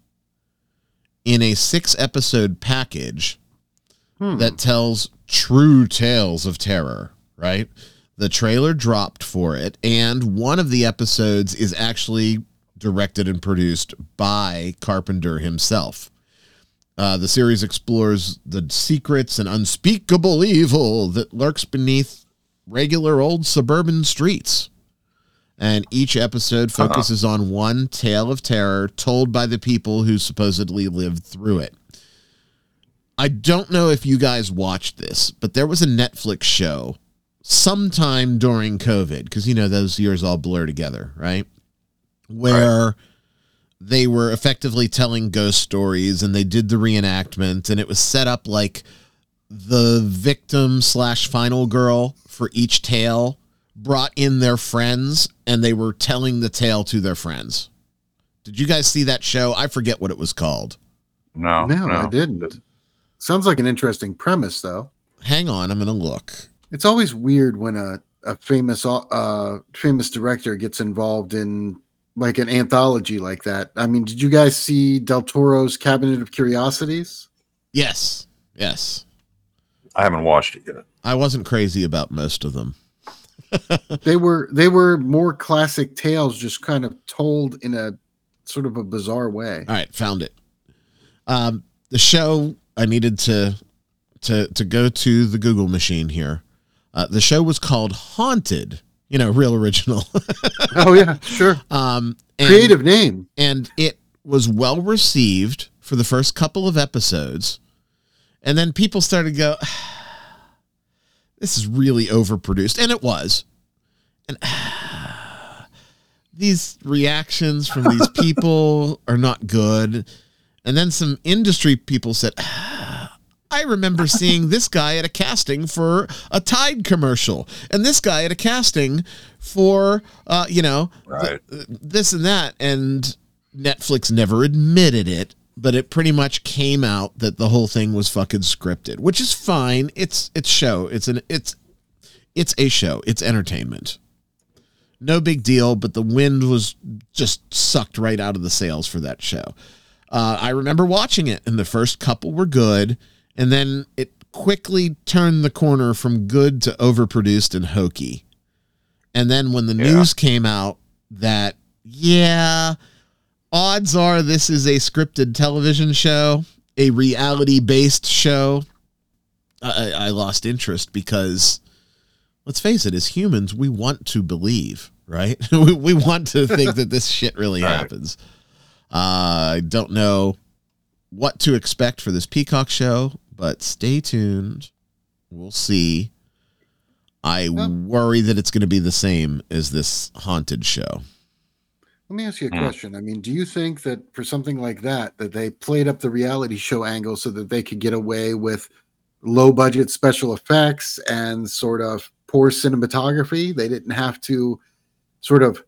[SPEAKER 1] in a six episode package
[SPEAKER 2] Hmm.
[SPEAKER 1] that tells true tales of terror, right? The trailer dropped for it, and one of the episodes is actually directed and produced by Carpenter himself. Uh, the series explores the secrets and unspeakable evil that lurks beneath regular old suburban streets. And each episode
[SPEAKER 3] Uh-huh.
[SPEAKER 1] focuses on one tale of terror told by the people who supposedly lived through it. I don't know if you guys watched this, but there was a Netflix show sometime during COVID, because you know those years all blur together, right? Where they were effectively telling ghost stories and they did the reenactment, and it was set up like the victim slash final girl for each tale brought in their friends and they were telling the tale to their friends Did you guys see that show? I forget what it was called.
[SPEAKER 3] No,
[SPEAKER 2] no,
[SPEAKER 3] no,
[SPEAKER 2] I didn't. Sounds like an interesting premise, though.
[SPEAKER 1] Hang on, I'm going to look.
[SPEAKER 2] It's always weird when a, a famous uh famous director gets involved in like an anthology like that. I mean, did you guys see Del Toro's Cabinet of Curiosities?
[SPEAKER 1] Yes. Yes.
[SPEAKER 3] I haven't watched it yet.
[SPEAKER 1] I wasn't crazy about most of them.
[SPEAKER 2] They were they were more classic tales, just kind of told in a sort of a bizarre way.
[SPEAKER 1] All right, found it. Um, the show I needed to to to go to the Google machine here. Uh, the show was called Haunted. You know, real original. *laughs*
[SPEAKER 2] oh yeah, sure.
[SPEAKER 1] um, and,
[SPEAKER 2] Creative name.
[SPEAKER 1] and it was well received for the first couple of episodes, and then people started to go, *sighs* "This is really overproduced," and it was. And *sighs* these reactions from these *laughs* people are not good. And then some industry people said, *sighs* I remember seeing *laughs* this guy at a casting for a Tide commercial, and this guy at a casting for, uh, you know, th- this and that. And Netflix never admitted it, but it pretty much came out that the whole thing was fucking scripted, which is fine. It's it's show. It's an it's it's a show. It's entertainment. No big deal, but the wind was just sucked right out of the sails for that show. Uh, I remember watching it, and the first couple were good, and then it quickly turned the corner from good to overproduced and hokey. And then when the
[SPEAKER 3] Yeah.
[SPEAKER 1] news came out that, yeah, odds are this is a scripted television show, a reality based show, I, I lost interest because let's face it, as humans, we want to believe, right? *laughs* we, we want to think that this shit really
[SPEAKER 3] Right.
[SPEAKER 1] happens. Uh, I don't know what to expect for this Peacock show, but stay tuned. We'll see. I
[SPEAKER 2] Well-
[SPEAKER 1] worry that it's going to be the same as this haunted show.
[SPEAKER 2] Let me ask you a
[SPEAKER 3] Hmm.
[SPEAKER 2] question. I mean, do you think that for something like that, that they played up the reality show angle so that they could get away with low budget special effects and sort of poor cinematography? They didn't have to sort of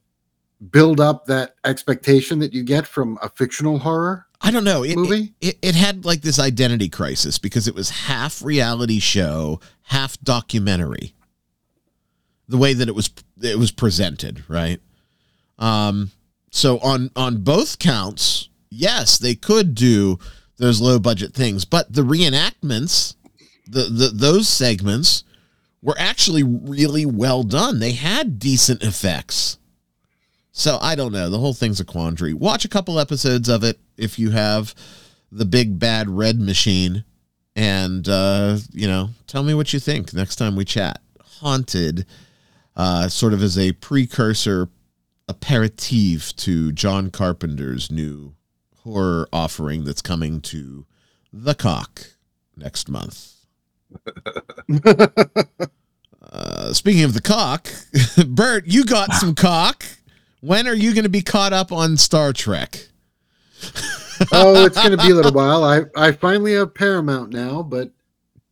[SPEAKER 2] build up that expectation that you get from a fictional horror
[SPEAKER 1] I don't know. It,
[SPEAKER 2] movie.
[SPEAKER 1] it, it, it had like this identity crisis because it was half reality show, half documentary. The way that it was it was presented, right? Um, so on on both counts, yes, they could do those low budget things, but the reenactments, the, the those segments were actually really well done. They had decent effects. So I don't know. The whole thing's a quandary. Watch a couple episodes of it if you have the big bad red machine, and uh, you know, tell me what you think next time we chat. Haunted, uh, sort of as a precursor aperitif to John Carpenter's new horror offering that's coming to the cock next month. Uh, speaking of the cock, *laughs* Bert, you got some *laughs* cock. When are you going to be caught up on Star Trek?
[SPEAKER 2] oh, it's going to be a little while. I I finally have Paramount now, but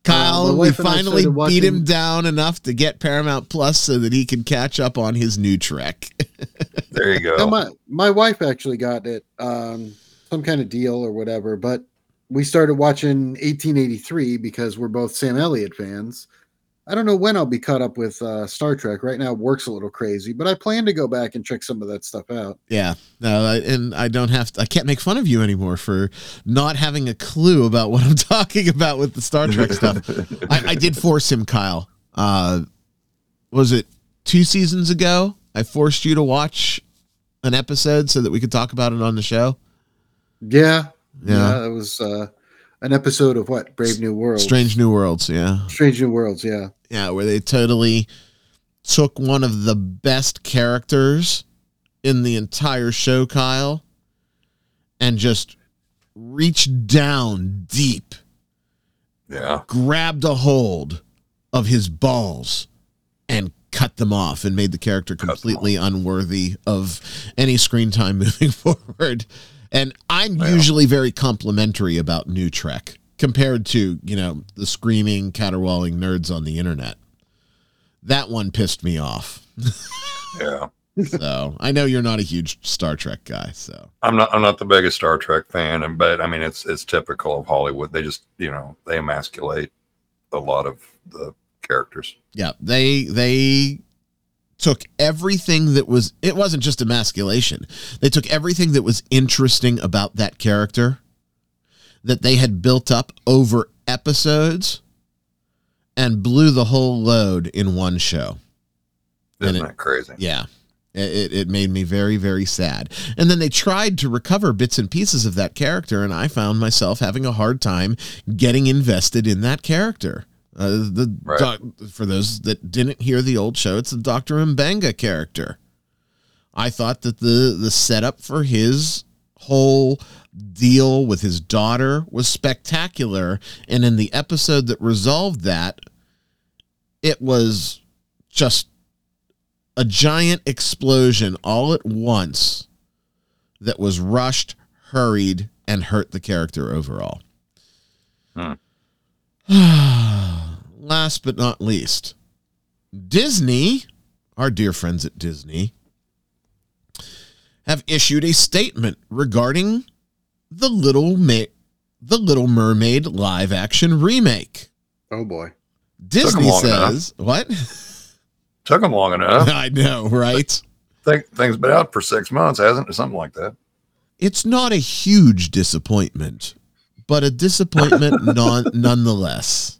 [SPEAKER 1] Kyle,
[SPEAKER 2] my
[SPEAKER 1] we
[SPEAKER 2] wife and I
[SPEAKER 1] finally
[SPEAKER 2] started
[SPEAKER 1] beat him down enough to get Paramount Plus so that he can catch up on his new Trek. *laughs*
[SPEAKER 3] There you go.
[SPEAKER 2] No, my my wife actually got it, um, some kind of deal or whatever. But we started watching 1883 because we're both Sam Elliott fans. I don't know when I'll be caught up with uh, Star Trek. Right now, it work's a little crazy, but I plan to go back and check some of that stuff out.
[SPEAKER 1] yeah, no, I- and I don't have to, I can't make fun of you anymore for not having a clue about what I'm *laughs* talking about with the Star Trek stuff. *laughs* I, I did force him, Kyle. Uh, was it two seasons ago? I forced you to watch an episode so that we could talk about it on the show.
[SPEAKER 2] Yeah,
[SPEAKER 1] Yeah.
[SPEAKER 2] yeah, it was uh, an episode of what Brave New World,
[SPEAKER 1] Strange New Worlds, yeah.
[SPEAKER 2] Strange New Worlds. Yeah,
[SPEAKER 1] Yeah, where they totally took one of the best characters in the entire show, Kyle, and just reached down deep,
[SPEAKER 3] yeah.
[SPEAKER 1] grabbed a hold of his balls, and cut them off and made the character completely unworthy of any screen time *laughs* moving forward. And I'm
[SPEAKER 3] Well.
[SPEAKER 1] usually very complimentary about New Trek compared to, you know, the screaming, caterwauling nerds on the internet. That one pissed me off.
[SPEAKER 3] Yeah.
[SPEAKER 1] so I know you're not a huge Star Trek guy. So
[SPEAKER 3] I'm not I'm not the biggest Star Trek fan, but I mean it's it's typical of Hollywood. They just you know they emasculate a lot of the characters.
[SPEAKER 1] yeah, they they took everything that was it wasn't just emasculation. They took everything that was interesting about that character that they had built up over episodes and blew the whole load in one show.
[SPEAKER 3] Isn't
[SPEAKER 1] it-
[SPEAKER 3] that crazy?
[SPEAKER 1] Yeah. It, it made me very, very sad. And then they tried to recover bits and pieces of that character, and I found myself having a hard time getting invested in that character. Uh, the
[SPEAKER 3] Right.
[SPEAKER 1] doc, for those that didn't hear the old show, it's the Dr. Mbenga character. I thought that the the setup for his whole deal with his daughter was spectacular, and in the episode that resolved that, it was just a giant explosion all at once that was rushed, hurried, and hurt the character overall.
[SPEAKER 3] Hmm. *sighs*
[SPEAKER 1] Last but not least, Disney, our dear friends at Disney, have issued a statement regarding the Little Ma- the Little Mermaid live action remake.
[SPEAKER 2] Oh boy.
[SPEAKER 1] Disney
[SPEAKER 3] long enough.
[SPEAKER 1] says, "What?
[SPEAKER 3] Took them long enough. *laughs*
[SPEAKER 1] I know, right?
[SPEAKER 3] Think things been out for six months, hasn't it? Something like that.
[SPEAKER 1] it's not a huge disappointment, but a disappointment *laughs* non- nonetheless.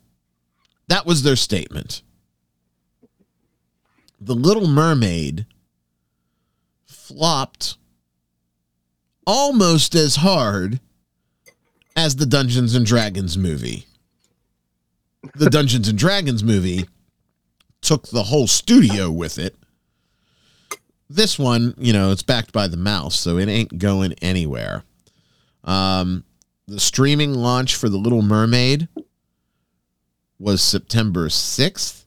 [SPEAKER 1] That was their statement. The Little Mermaid flopped almost as hard as the Dungeons and Dragons movie. The *laughs* Dungeons and Dragons movie took the whole studio with it. This one, you know, it's backed by the mouse, so it ain't going anywhere. Um, the streaming launch for The Little Mermaid was September 6th.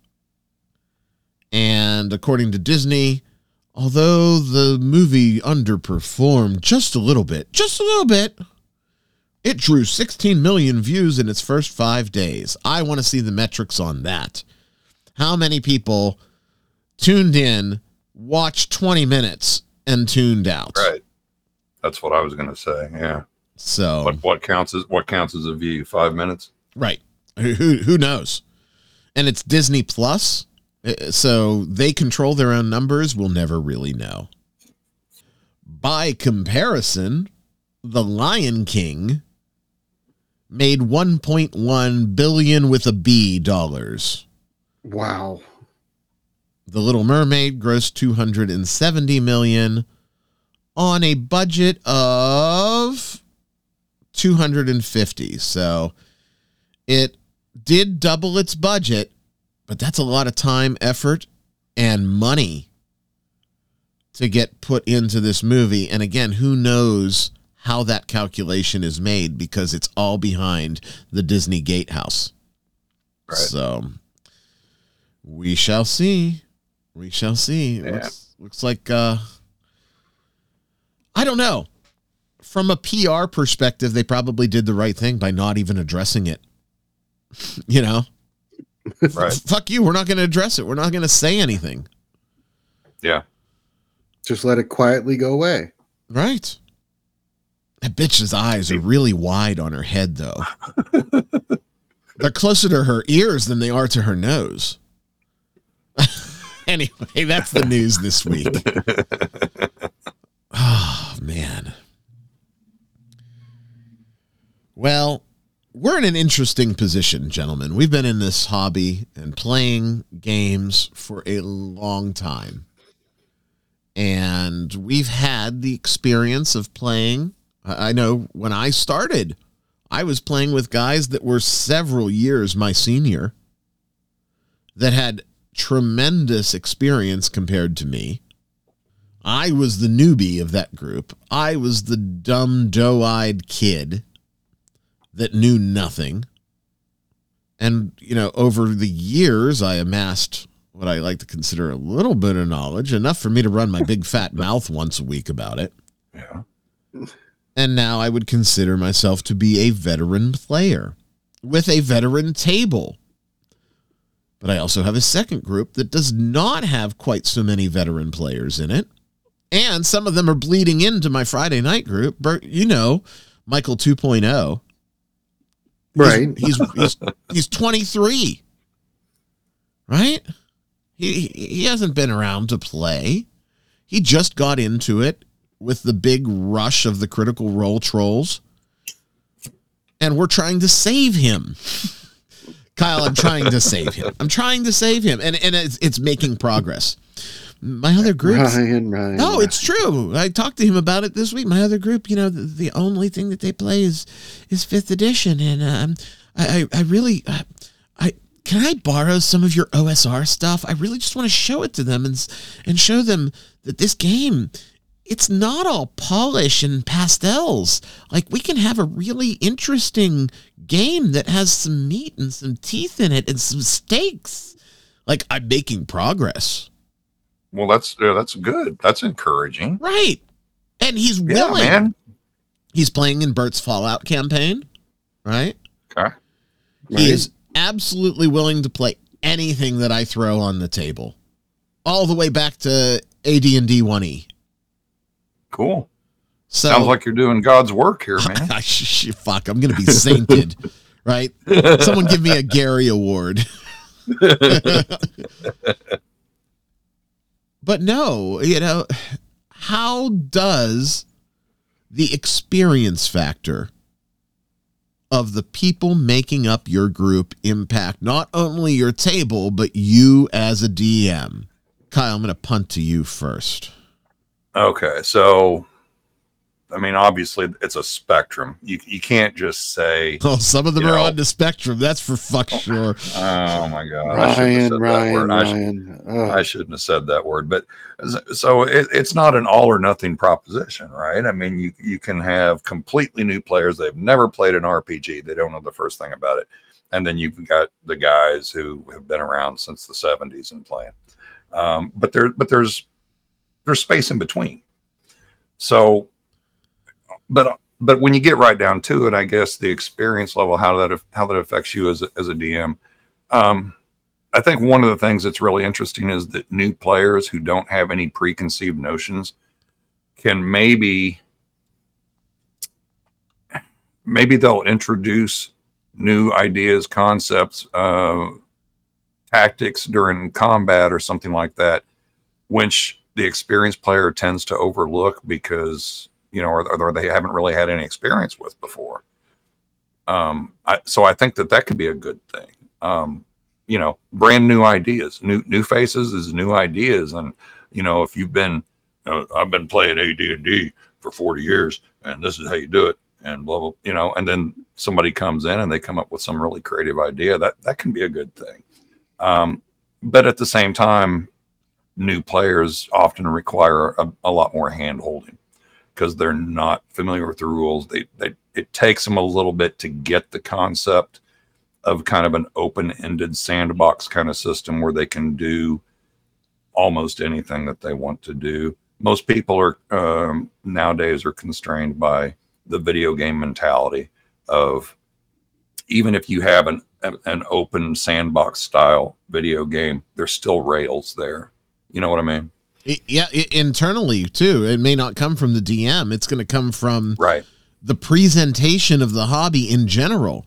[SPEAKER 1] And according to Disney, although the movie underperformed just a little bit, just a little bit, it drew 16 million views in its first five days. I want to see the metrics on that. How many people tuned in, watched 20 minutes, and tuned out?
[SPEAKER 3] Right. That's what I was gonna say. Yeah.
[SPEAKER 1] So,
[SPEAKER 3] What what counts as what counts as a view? Five minutes?
[SPEAKER 1] right. Who, who, knows? And it's Disney Plus, Uh, so they control their own numbers. We'll never really know. By comparison, The Lion King made 1.1 billion with a B dollars.
[SPEAKER 2] Wow.
[SPEAKER 1] The Little Mermaid grossed 270 million on a budget of 250. So it did double its budget, but that's a lot of time, effort, and money to get put into this movie. And again, who knows how that calculation is made because it's all behind the Disney Gatehouse.
[SPEAKER 3] Right.
[SPEAKER 1] So we shall see. We shall see.
[SPEAKER 3] Yeah.
[SPEAKER 1] Looks, looks like uh I don't know. From a PR perspective, they probably did the right thing by not even addressing it. *laughs* you know?
[SPEAKER 3] Right. *laughs*
[SPEAKER 1] Fuck you. We're not going to address it. We're not going to say anything.
[SPEAKER 3] Yeah.
[SPEAKER 2] Just let it quietly go away.
[SPEAKER 1] Right. That bitch's eyes are really wide on her head, though. *laughs* They're closer to her ears than they are to her nose. *laughs* anyway, that's the news this week. Oh, man. Well, we're in an interesting position, gentlemen. We've been in this hobby and playing games for a long time. And we've had the experience of playing. I know when I started, I was playing with guys that were several years my senior that had tremendous experience compared to me. I was the newbie of that group. I was the dumb, doe eyed kid that knew nothing. And, you know, over the years, I amassed what I like to consider a little bit of knowledge, enough for me to run my big fat *laughs* mouth once a week about it.
[SPEAKER 3] Yeah.
[SPEAKER 1] And now I would consider myself to be a veteran player with a veteran table. But I also have a second group that does not have quite so many veteran players in it. And some of them are bleeding into my Friday night group. Bert, you know, Michael 2.0.
[SPEAKER 2] Right.
[SPEAKER 1] He's he's he's, he's 23. Right? He he hasn't been around to play. He just got into it with the big rush of the critical role trolls. And we're trying to save him. Kyle, I'm trying to save him. I'm trying to save him. And and it's it's making progress. My other group.
[SPEAKER 2] Ryan, Ryan.
[SPEAKER 1] no, it's true. I talked to him about it this week. My other group, you know, the, the only thing that they play is is fifth edition, and um, I, I I really, I, I can I borrow some of your OSR stuff? I really just want to show it to them and and show them that this game, it's not all polish and pastels. Like we can have a really interesting game that has some meat and some teeth in it and some stakes. Like I'm making progress.
[SPEAKER 3] Well, that's yeah, that's good. That's encouraging.
[SPEAKER 1] Right. And he's
[SPEAKER 3] Yeah,
[SPEAKER 1] willing.
[SPEAKER 3] man.
[SPEAKER 1] He's playing in Bert's Fallout campaign, right?
[SPEAKER 3] Okay.
[SPEAKER 1] He is absolutely willing to play anything that I throw on the table. All the way back to AD&D 1E.
[SPEAKER 3] Cool.
[SPEAKER 1] So
[SPEAKER 3] Sounds like you're doing God's work here, man. *laughs*
[SPEAKER 1] Fuck, I'm going to be sainted, right? Someone give me a Gary award. *laughs* *laughs* but no, you know, how does the experience factor of the people making up your group impact not only your table, but you as a DM? Kyle, I'm going to punt to you first.
[SPEAKER 3] Okay, so I mean, obviously, it's a spectrum. You you can't just say, *laughs*
[SPEAKER 1] Oh, some of them are
[SPEAKER 3] know.
[SPEAKER 1] on the spectrum. That's for fuck sure.
[SPEAKER 3] "Oh my god, I shouldn't have
[SPEAKER 2] Ryan,
[SPEAKER 3] said that
[SPEAKER 2] Ryan,
[SPEAKER 3] word." I, sh-
[SPEAKER 2] Ryan.
[SPEAKER 3] I shouldn't have said that word. But so it, it's not an all or nothing proposition, right? I mean, you you can have completely new players. They've never played an RPG. They don't know the first thing about it, and then you've got the guys who have been around since the '70s and playing. Um, but there, but there's there's space in between. So, but but when you get right down to it, I guess the experience level, how that how that affects you as a, as a DM. Um, I think one of the things that's really interesting is that new players who don't have any preconceived notions can maybe maybe they'll introduce new ideas, concepts, uh, tactics during combat or something like that, which the experienced player tends to overlook because you know, or, or they haven't really had any experience with before. Um, I, so I think that that could be a good thing. Um, you know, brand new ideas, new new faces is new ideas, and you know, if you've been, uh, I've been playing AD and D for forty years, and this is how you do it, and blah blah, you know, and then somebody comes in and they come up with some really creative idea that that can be a good thing. Um, but at the same time, new players often require a, a lot more hand holding because they're not familiar with the rules. They, they it takes them a little bit to get the concept of kind of an open-ended sandbox kind of system where they can do almost anything that they want to do. Most people are um, nowadays are constrained by the video game mentality of even if you have an an open sandbox style video game, there's still rails there. You know what I mean?
[SPEAKER 1] I- yeah, i internally too. It may not come from the DM. It's going to come from
[SPEAKER 3] Right.
[SPEAKER 1] the presentation of the hobby in general.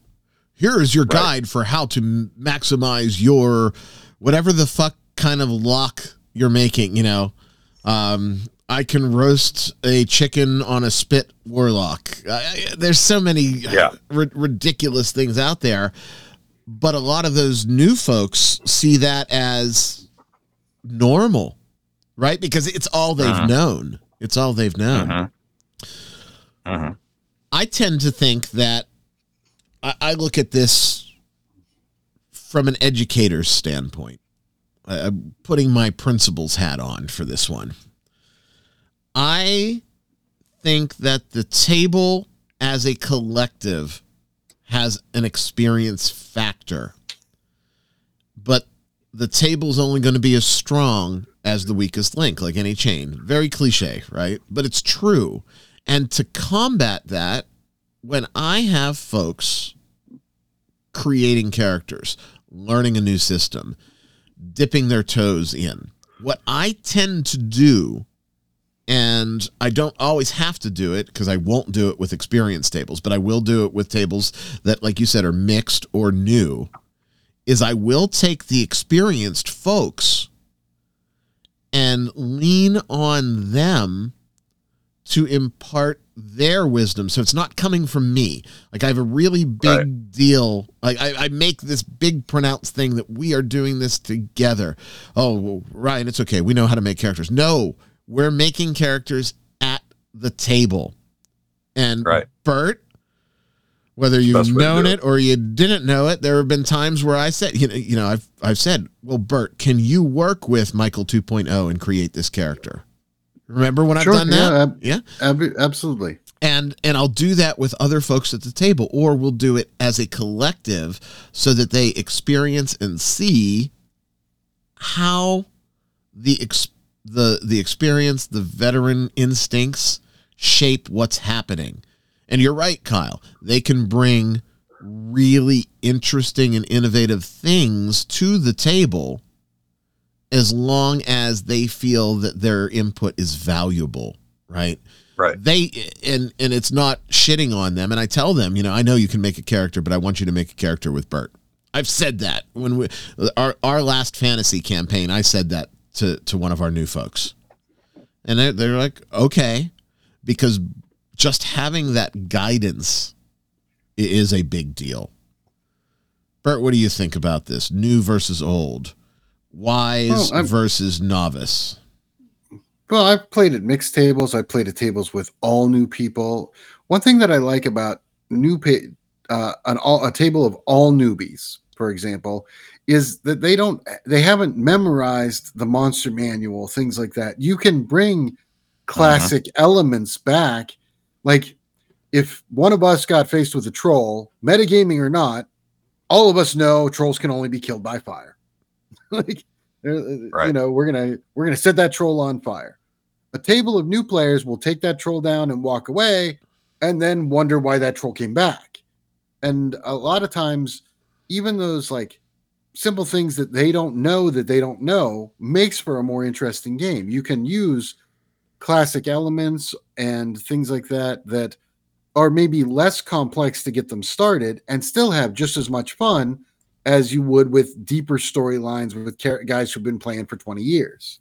[SPEAKER 1] Here is your
[SPEAKER 3] Right.
[SPEAKER 1] guide for how to maximize your whatever the fuck kind of lock you're making. You know, um, I can roast a chicken on a spit warlock. Uh, there's so many
[SPEAKER 3] Yeah. *laughs*
[SPEAKER 1] ri- ridiculous things out there, but a lot of those new folks see that as normal, right? Because it's all they've
[SPEAKER 3] Uh-huh.
[SPEAKER 1] known. It's all they've known.
[SPEAKER 3] Mhm. Mhm.
[SPEAKER 1] I tend to think that I, I look at this from an educator's standpoint. I, I'm putting my principal's hat on for this one. I think that the table as a collective has an experience factor, but the table's only going to be as strong as the weakest link, like any chain. Very cliche, right? But it's true. And to combat that, when I have folks creating characters, learning a new system, dipping their toes in, what I tend to do and I don't always have to do it because I won't do it with experience tables, but I will do it with tables that, like you said, are mixed or new. Is I will take the experienced folks and lean on them to impart their wisdom. So it's not coming from me. Like I have a really big right. deal. Like I, I, make this big pronounced thing that we are doing this together. Oh, Ryan, it's okay. We know how to make characters. No, we're making characters at the table. And
[SPEAKER 3] right.
[SPEAKER 1] Bert, whether you've known it or you didn't know it, there have been times where I said, you know, you know, I've I've said, well, Bert, can you work with Michael 2.0 and create this character? Remember when sure, I've done that? Ab-
[SPEAKER 2] yeah, ab- absolutely.
[SPEAKER 1] And and I'll do that with other folks at the table, or we'll do it as a collective, so that they experience and see how the ex- the the experience, the veteran instincts shape what's happening. And you're right, Kyle. They can bring really interesting and innovative things to the table as long as they feel that their input is valuable, right?
[SPEAKER 3] Right.
[SPEAKER 1] They and and it's not shitting on them. And I tell them, you know, I know you can make a character, but I want you to make a character with Bert. I've said that when we our our last fantasy campaign. I said that to to one of our new folks, and they're, they're like, okay, because just having that guidance is a big deal. Bert, what do you think about this? New versus old, wise well, versus novice.
[SPEAKER 2] Well, I've played at mixed tables. I played at tables with all new people. One thing that I like about new uh, an all, a table of all newbies, for example, is that they don't they haven't memorized the monster manual, things like that. You can bring classic uh-huh. elements back like if one of us got faced with a troll, metagaming or not, all of us know trolls can only be killed by fire. *laughs* like uh, uh, right. you know, we're gonna we're gonna set that troll on fire. A table of new players will take that troll down and walk away, and then wonder why that troll came back. And a lot of times, even those like simple things that they don't know that they don't know makes for a more interesting game. You can use classic elements and things like that that are maybe less complex to get them started and still have just as much fun as you would with deeper storylines with guys who've been playing for 20 years.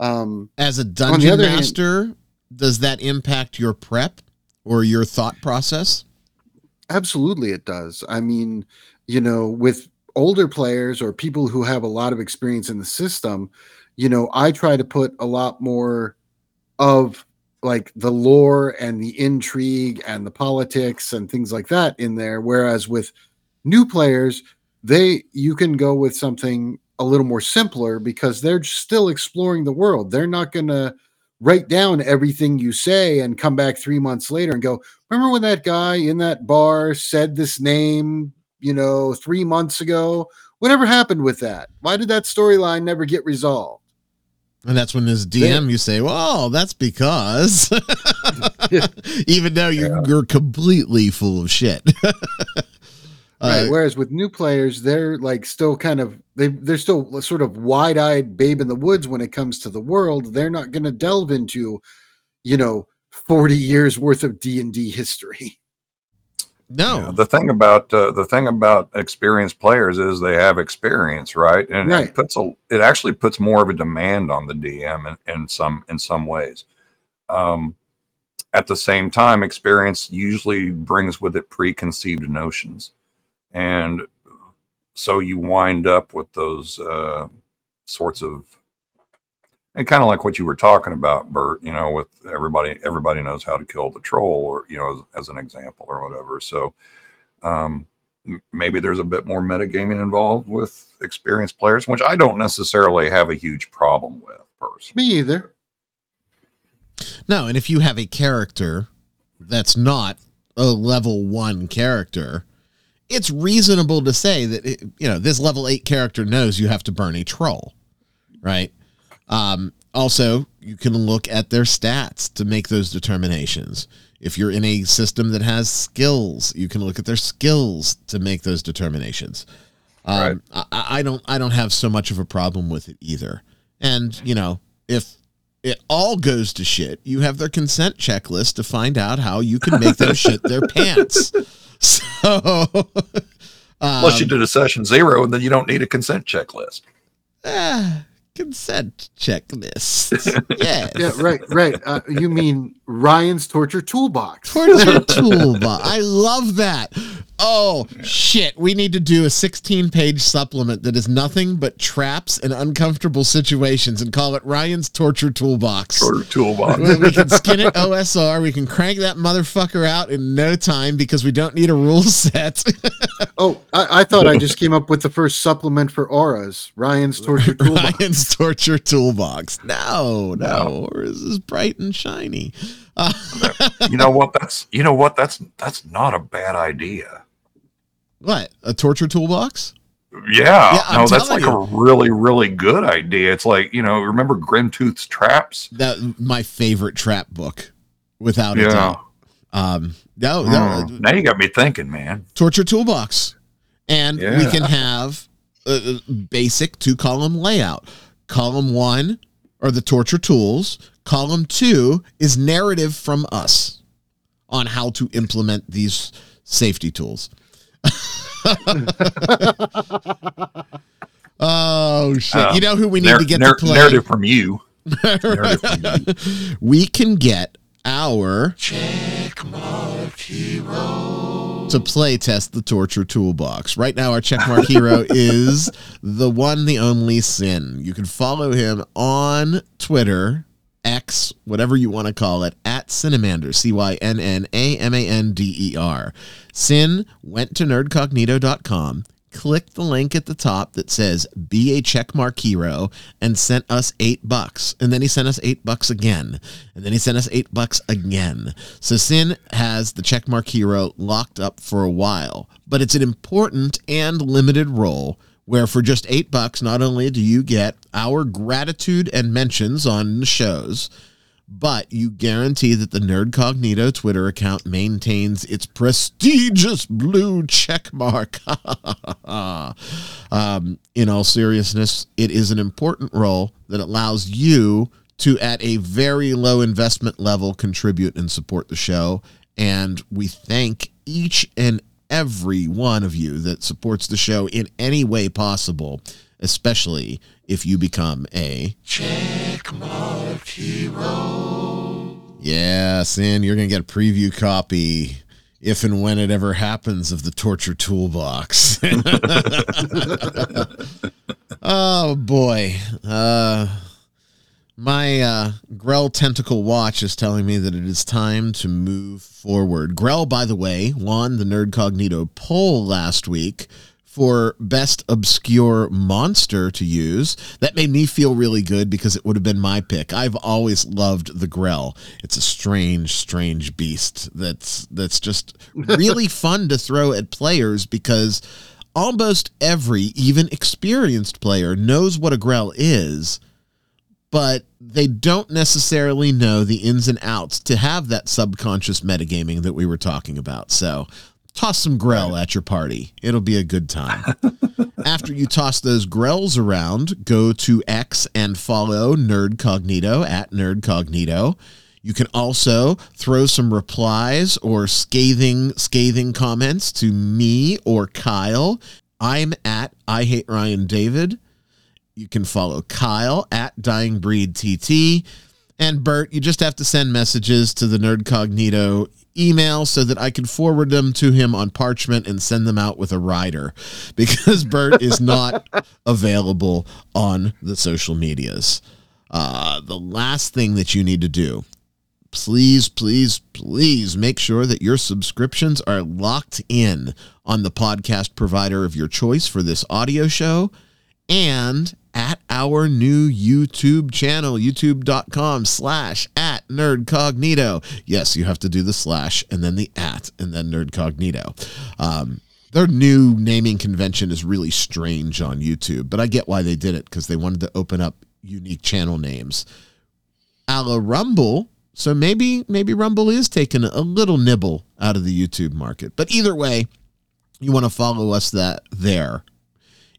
[SPEAKER 1] Um, as a dungeon master, hand, does that impact your prep or your thought process?
[SPEAKER 2] Absolutely, it does. I mean, you know, with older players or people who have a lot of experience in the system, you know, I try to put a lot more of like the lore and the intrigue and the politics and things like that in there. Whereas with new players, they you can go with something a little more simpler because they're still exploring the world. They're not gonna write down everything you say and come back three months later and go, remember when that guy in that bar said this name, you know, three months ago? Whatever happened with that? Why did that storyline never get resolved?
[SPEAKER 1] And that's when this DM you say, "Well, that's because," *laughs* even though you're, you're completely full of shit. *laughs*
[SPEAKER 2] right. Uh, Whereas with new players, they're like still kind of they they're still sort of wide eyed babe in the woods when it comes to the world. They're not going to delve into, you know, forty years worth of D and D history.
[SPEAKER 1] No, yeah,
[SPEAKER 3] the thing about uh, the thing about experienced players is they have experience, right? And right. it puts a it actually puts more of a demand on the DM in, in some in some ways. Um, at the same time, experience usually brings with it preconceived notions, and so you wind up with those uh, sorts of and kind of like what you were talking about, Bert. You know, with everybody, everybody knows how to kill the troll, or you know, as, as an example, or whatever. So um, maybe there's a bit more metagaming involved with experienced players, which I don't necessarily have a huge problem with. Personally,
[SPEAKER 2] me either.
[SPEAKER 1] No, and if you have a character that's not a level one character, it's reasonable to say that it, you know this level eight character knows you have to burn a troll, right? Um, also, you can look at their stats to make those determinations. If you're in a system that has skills, you can look at their skills to make those determinations. Um, right. I, I don't I don't have so much of a problem with it either. And you know, if it all goes to shit, you have their consent checklist to find out how you can make them shit their *laughs* pants. So,
[SPEAKER 3] Unless you
[SPEAKER 1] um,
[SPEAKER 3] did a session zero, and then you don't need a consent checklist.
[SPEAKER 1] ah, consent checklist. *laughs* Yes.
[SPEAKER 2] Yeah, right, right. Uh, you mean Ryan's torture toolbox?
[SPEAKER 1] Torture *laughs* toolbox. I love that. Oh shit! We need to do a 16-page supplement that is nothing but traps and uncomfortable situations, and call it Ryan's Torture Toolbox.
[SPEAKER 3] Sort of toolbox.
[SPEAKER 1] we we can skin it OSR. We can crank that motherfucker out in no time because we don't need a rule set. *laughs*
[SPEAKER 2] Oh, I, I thought I just came up with the first supplement for auras. Ryan's torture *laughs* toolbox.
[SPEAKER 1] Ryan's Torture Toolbox. No, no, or is bright and shiny? Uh,
[SPEAKER 3] you know what? That's you know what? That's that's not a bad idea.
[SPEAKER 1] What? A torture toolbox?
[SPEAKER 3] Yeah,
[SPEAKER 1] Yeah,
[SPEAKER 3] no, that's like a really, really good idea. It's like you know, remember Grimtooth's traps?
[SPEAKER 1] That my favorite trap book, without a
[SPEAKER 3] Yeah.
[SPEAKER 1] doubt. Um, no, no,
[SPEAKER 3] Hmm. Now you got me thinking, man.
[SPEAKER 1] torture toolbox, and we can have a, a basic two column layout. Column one are the torture tools. Column two is narrative from us on how to implement these safety tools. *laughs* *laughs* oh shit!
[SPEAKER 3] Uh,
[SPEAKER 1] you know who we need to get
[SPEAKER 3] nar-
[SPEAKER 1] to play?
[SPEAKER 3] narrative from you. Narrative from you. *laughs*
[SPEAKER 1] we can get our to play test the torture toolbox. Right now, our checkmark hero *laughs* is the one, the only Sin. You can follow him on Twitter, X, whatever you want to call it, at Cynnamander, C Y N N A M A N D E R. Sin went to nerdcognito.com, clicked the link at the top that says be a checkmark hero, and sent us eight bucks. And then he sent us eight bucks again. And then he sent us eight bucks again. So Sin has the checkmark hero locked up for a while, but it's an important and limited role where for just eight bucks, not only do you get our gratitude and mentions on the shows, but you guarantee that the Nerdcognito Twitter account maintains its prestigious blue check mark. *laughs* um, in all seriousness, it is an important role that allows you to, at a very low investment level, contribute and support the show. And we thank each and every one of you that supports the show in any way possible, especially if you become a yeah, Sin, you're going to get a preview copy if and when it ever happens of the torture toolbox. *laughs* oh boy. Uh my uh, Grell Tentacle Watch is telling me that it is time to move forward. Grell, by the way, won the Nerdcognito poll last week for best obscure monster to use. That made me feel really good because it would have been my pick. I've always loved the Grell. It's a strange, strange beast that's that's just *laughs* really fun to throw at players because almost every even experienced player knows what a Grell is but they don't necessarily know the ins and outs to have that subconscious metagaming that we were talking about. So toss some Grell at your party. It'll be a good time. *laughs* After you toss those Grells around, go to X and follow Nerdcognito at Nerdcognito. You can also throw some replies or scathing scathing comments to me or Kyle. I'm at I hate Ryan David. You can follow Kyle at Dying Breed TT. And Bert, you just have to send messages to the Nerdcognito email so that I can forward them to him on parchment and send them out with a rider *laughs* because Bert is not available on the social medias. Uh, the last thing that you need to do please, please, please make sure that your subscriptions are locked in on the podcast provider of your choice for this audio show and at our new YouTube channel, youtube.com slash at nerdcognito. Yes, you have to do the slash and then the at and then nerdcognito. Um, their new naming convention is really strange on YouTube, but I get why they did it because they wanted to open up unique channel names. A la Rumble. So maybe maybe Rumble is taking a little nibble out of the YouTube market. But either way, you want to follow us that there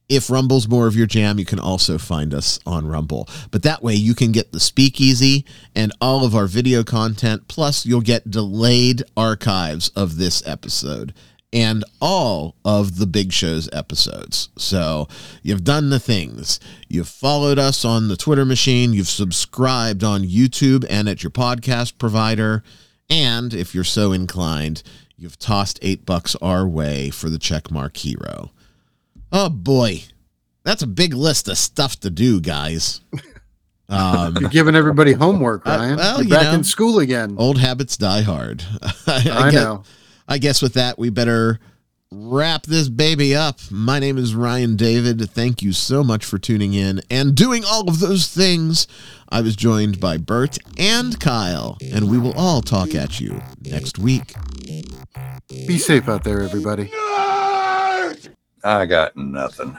[SPEAKER 1] If Rumble's more of your jam, you can also find us on Rumble. But that way you can get the speakeasy and all of our video content. Plus, you'll get delayed archives of this episode and all of the Big Show's episodes. So you've done the things. You've followed us on the Twitter machine. You've subscribed on YouTube and at your podcast provider. And if you're so inclined, you've tossed eight bucks our way for the checkmark hero. Oh boy, that's a big list of stuff to do, guys. Um, *laughs*
[SPEAKER 2] You're giving everybody homework,
[SPEAKER 1] Uh,
[SPEAKER 2] Ryan.
[SPEAKER 1] well,
[SPEAKER 2] You're
[SPEAKER 1] you
[SPEAKER 2] back
[SPEAKER 1] know.
[SPEAKER 2] in school again.
[SPEAKER 1] old habits die hard. *laughs* I,
[SPEAKER 2] I
[SPEAKER 1] guess,
[SPEAKER 2] know.
[SPEAKER 1] I guess with that, we better wrap this baby up. My name is Ryan David. Thank you so much for tuning in and doing all of those things. I was joined by Bert and Kyle, and we will all talk at you next week.
[SPEAKER 2] Be safe out there, everybody.
[SPEAKER 3] I got nothing.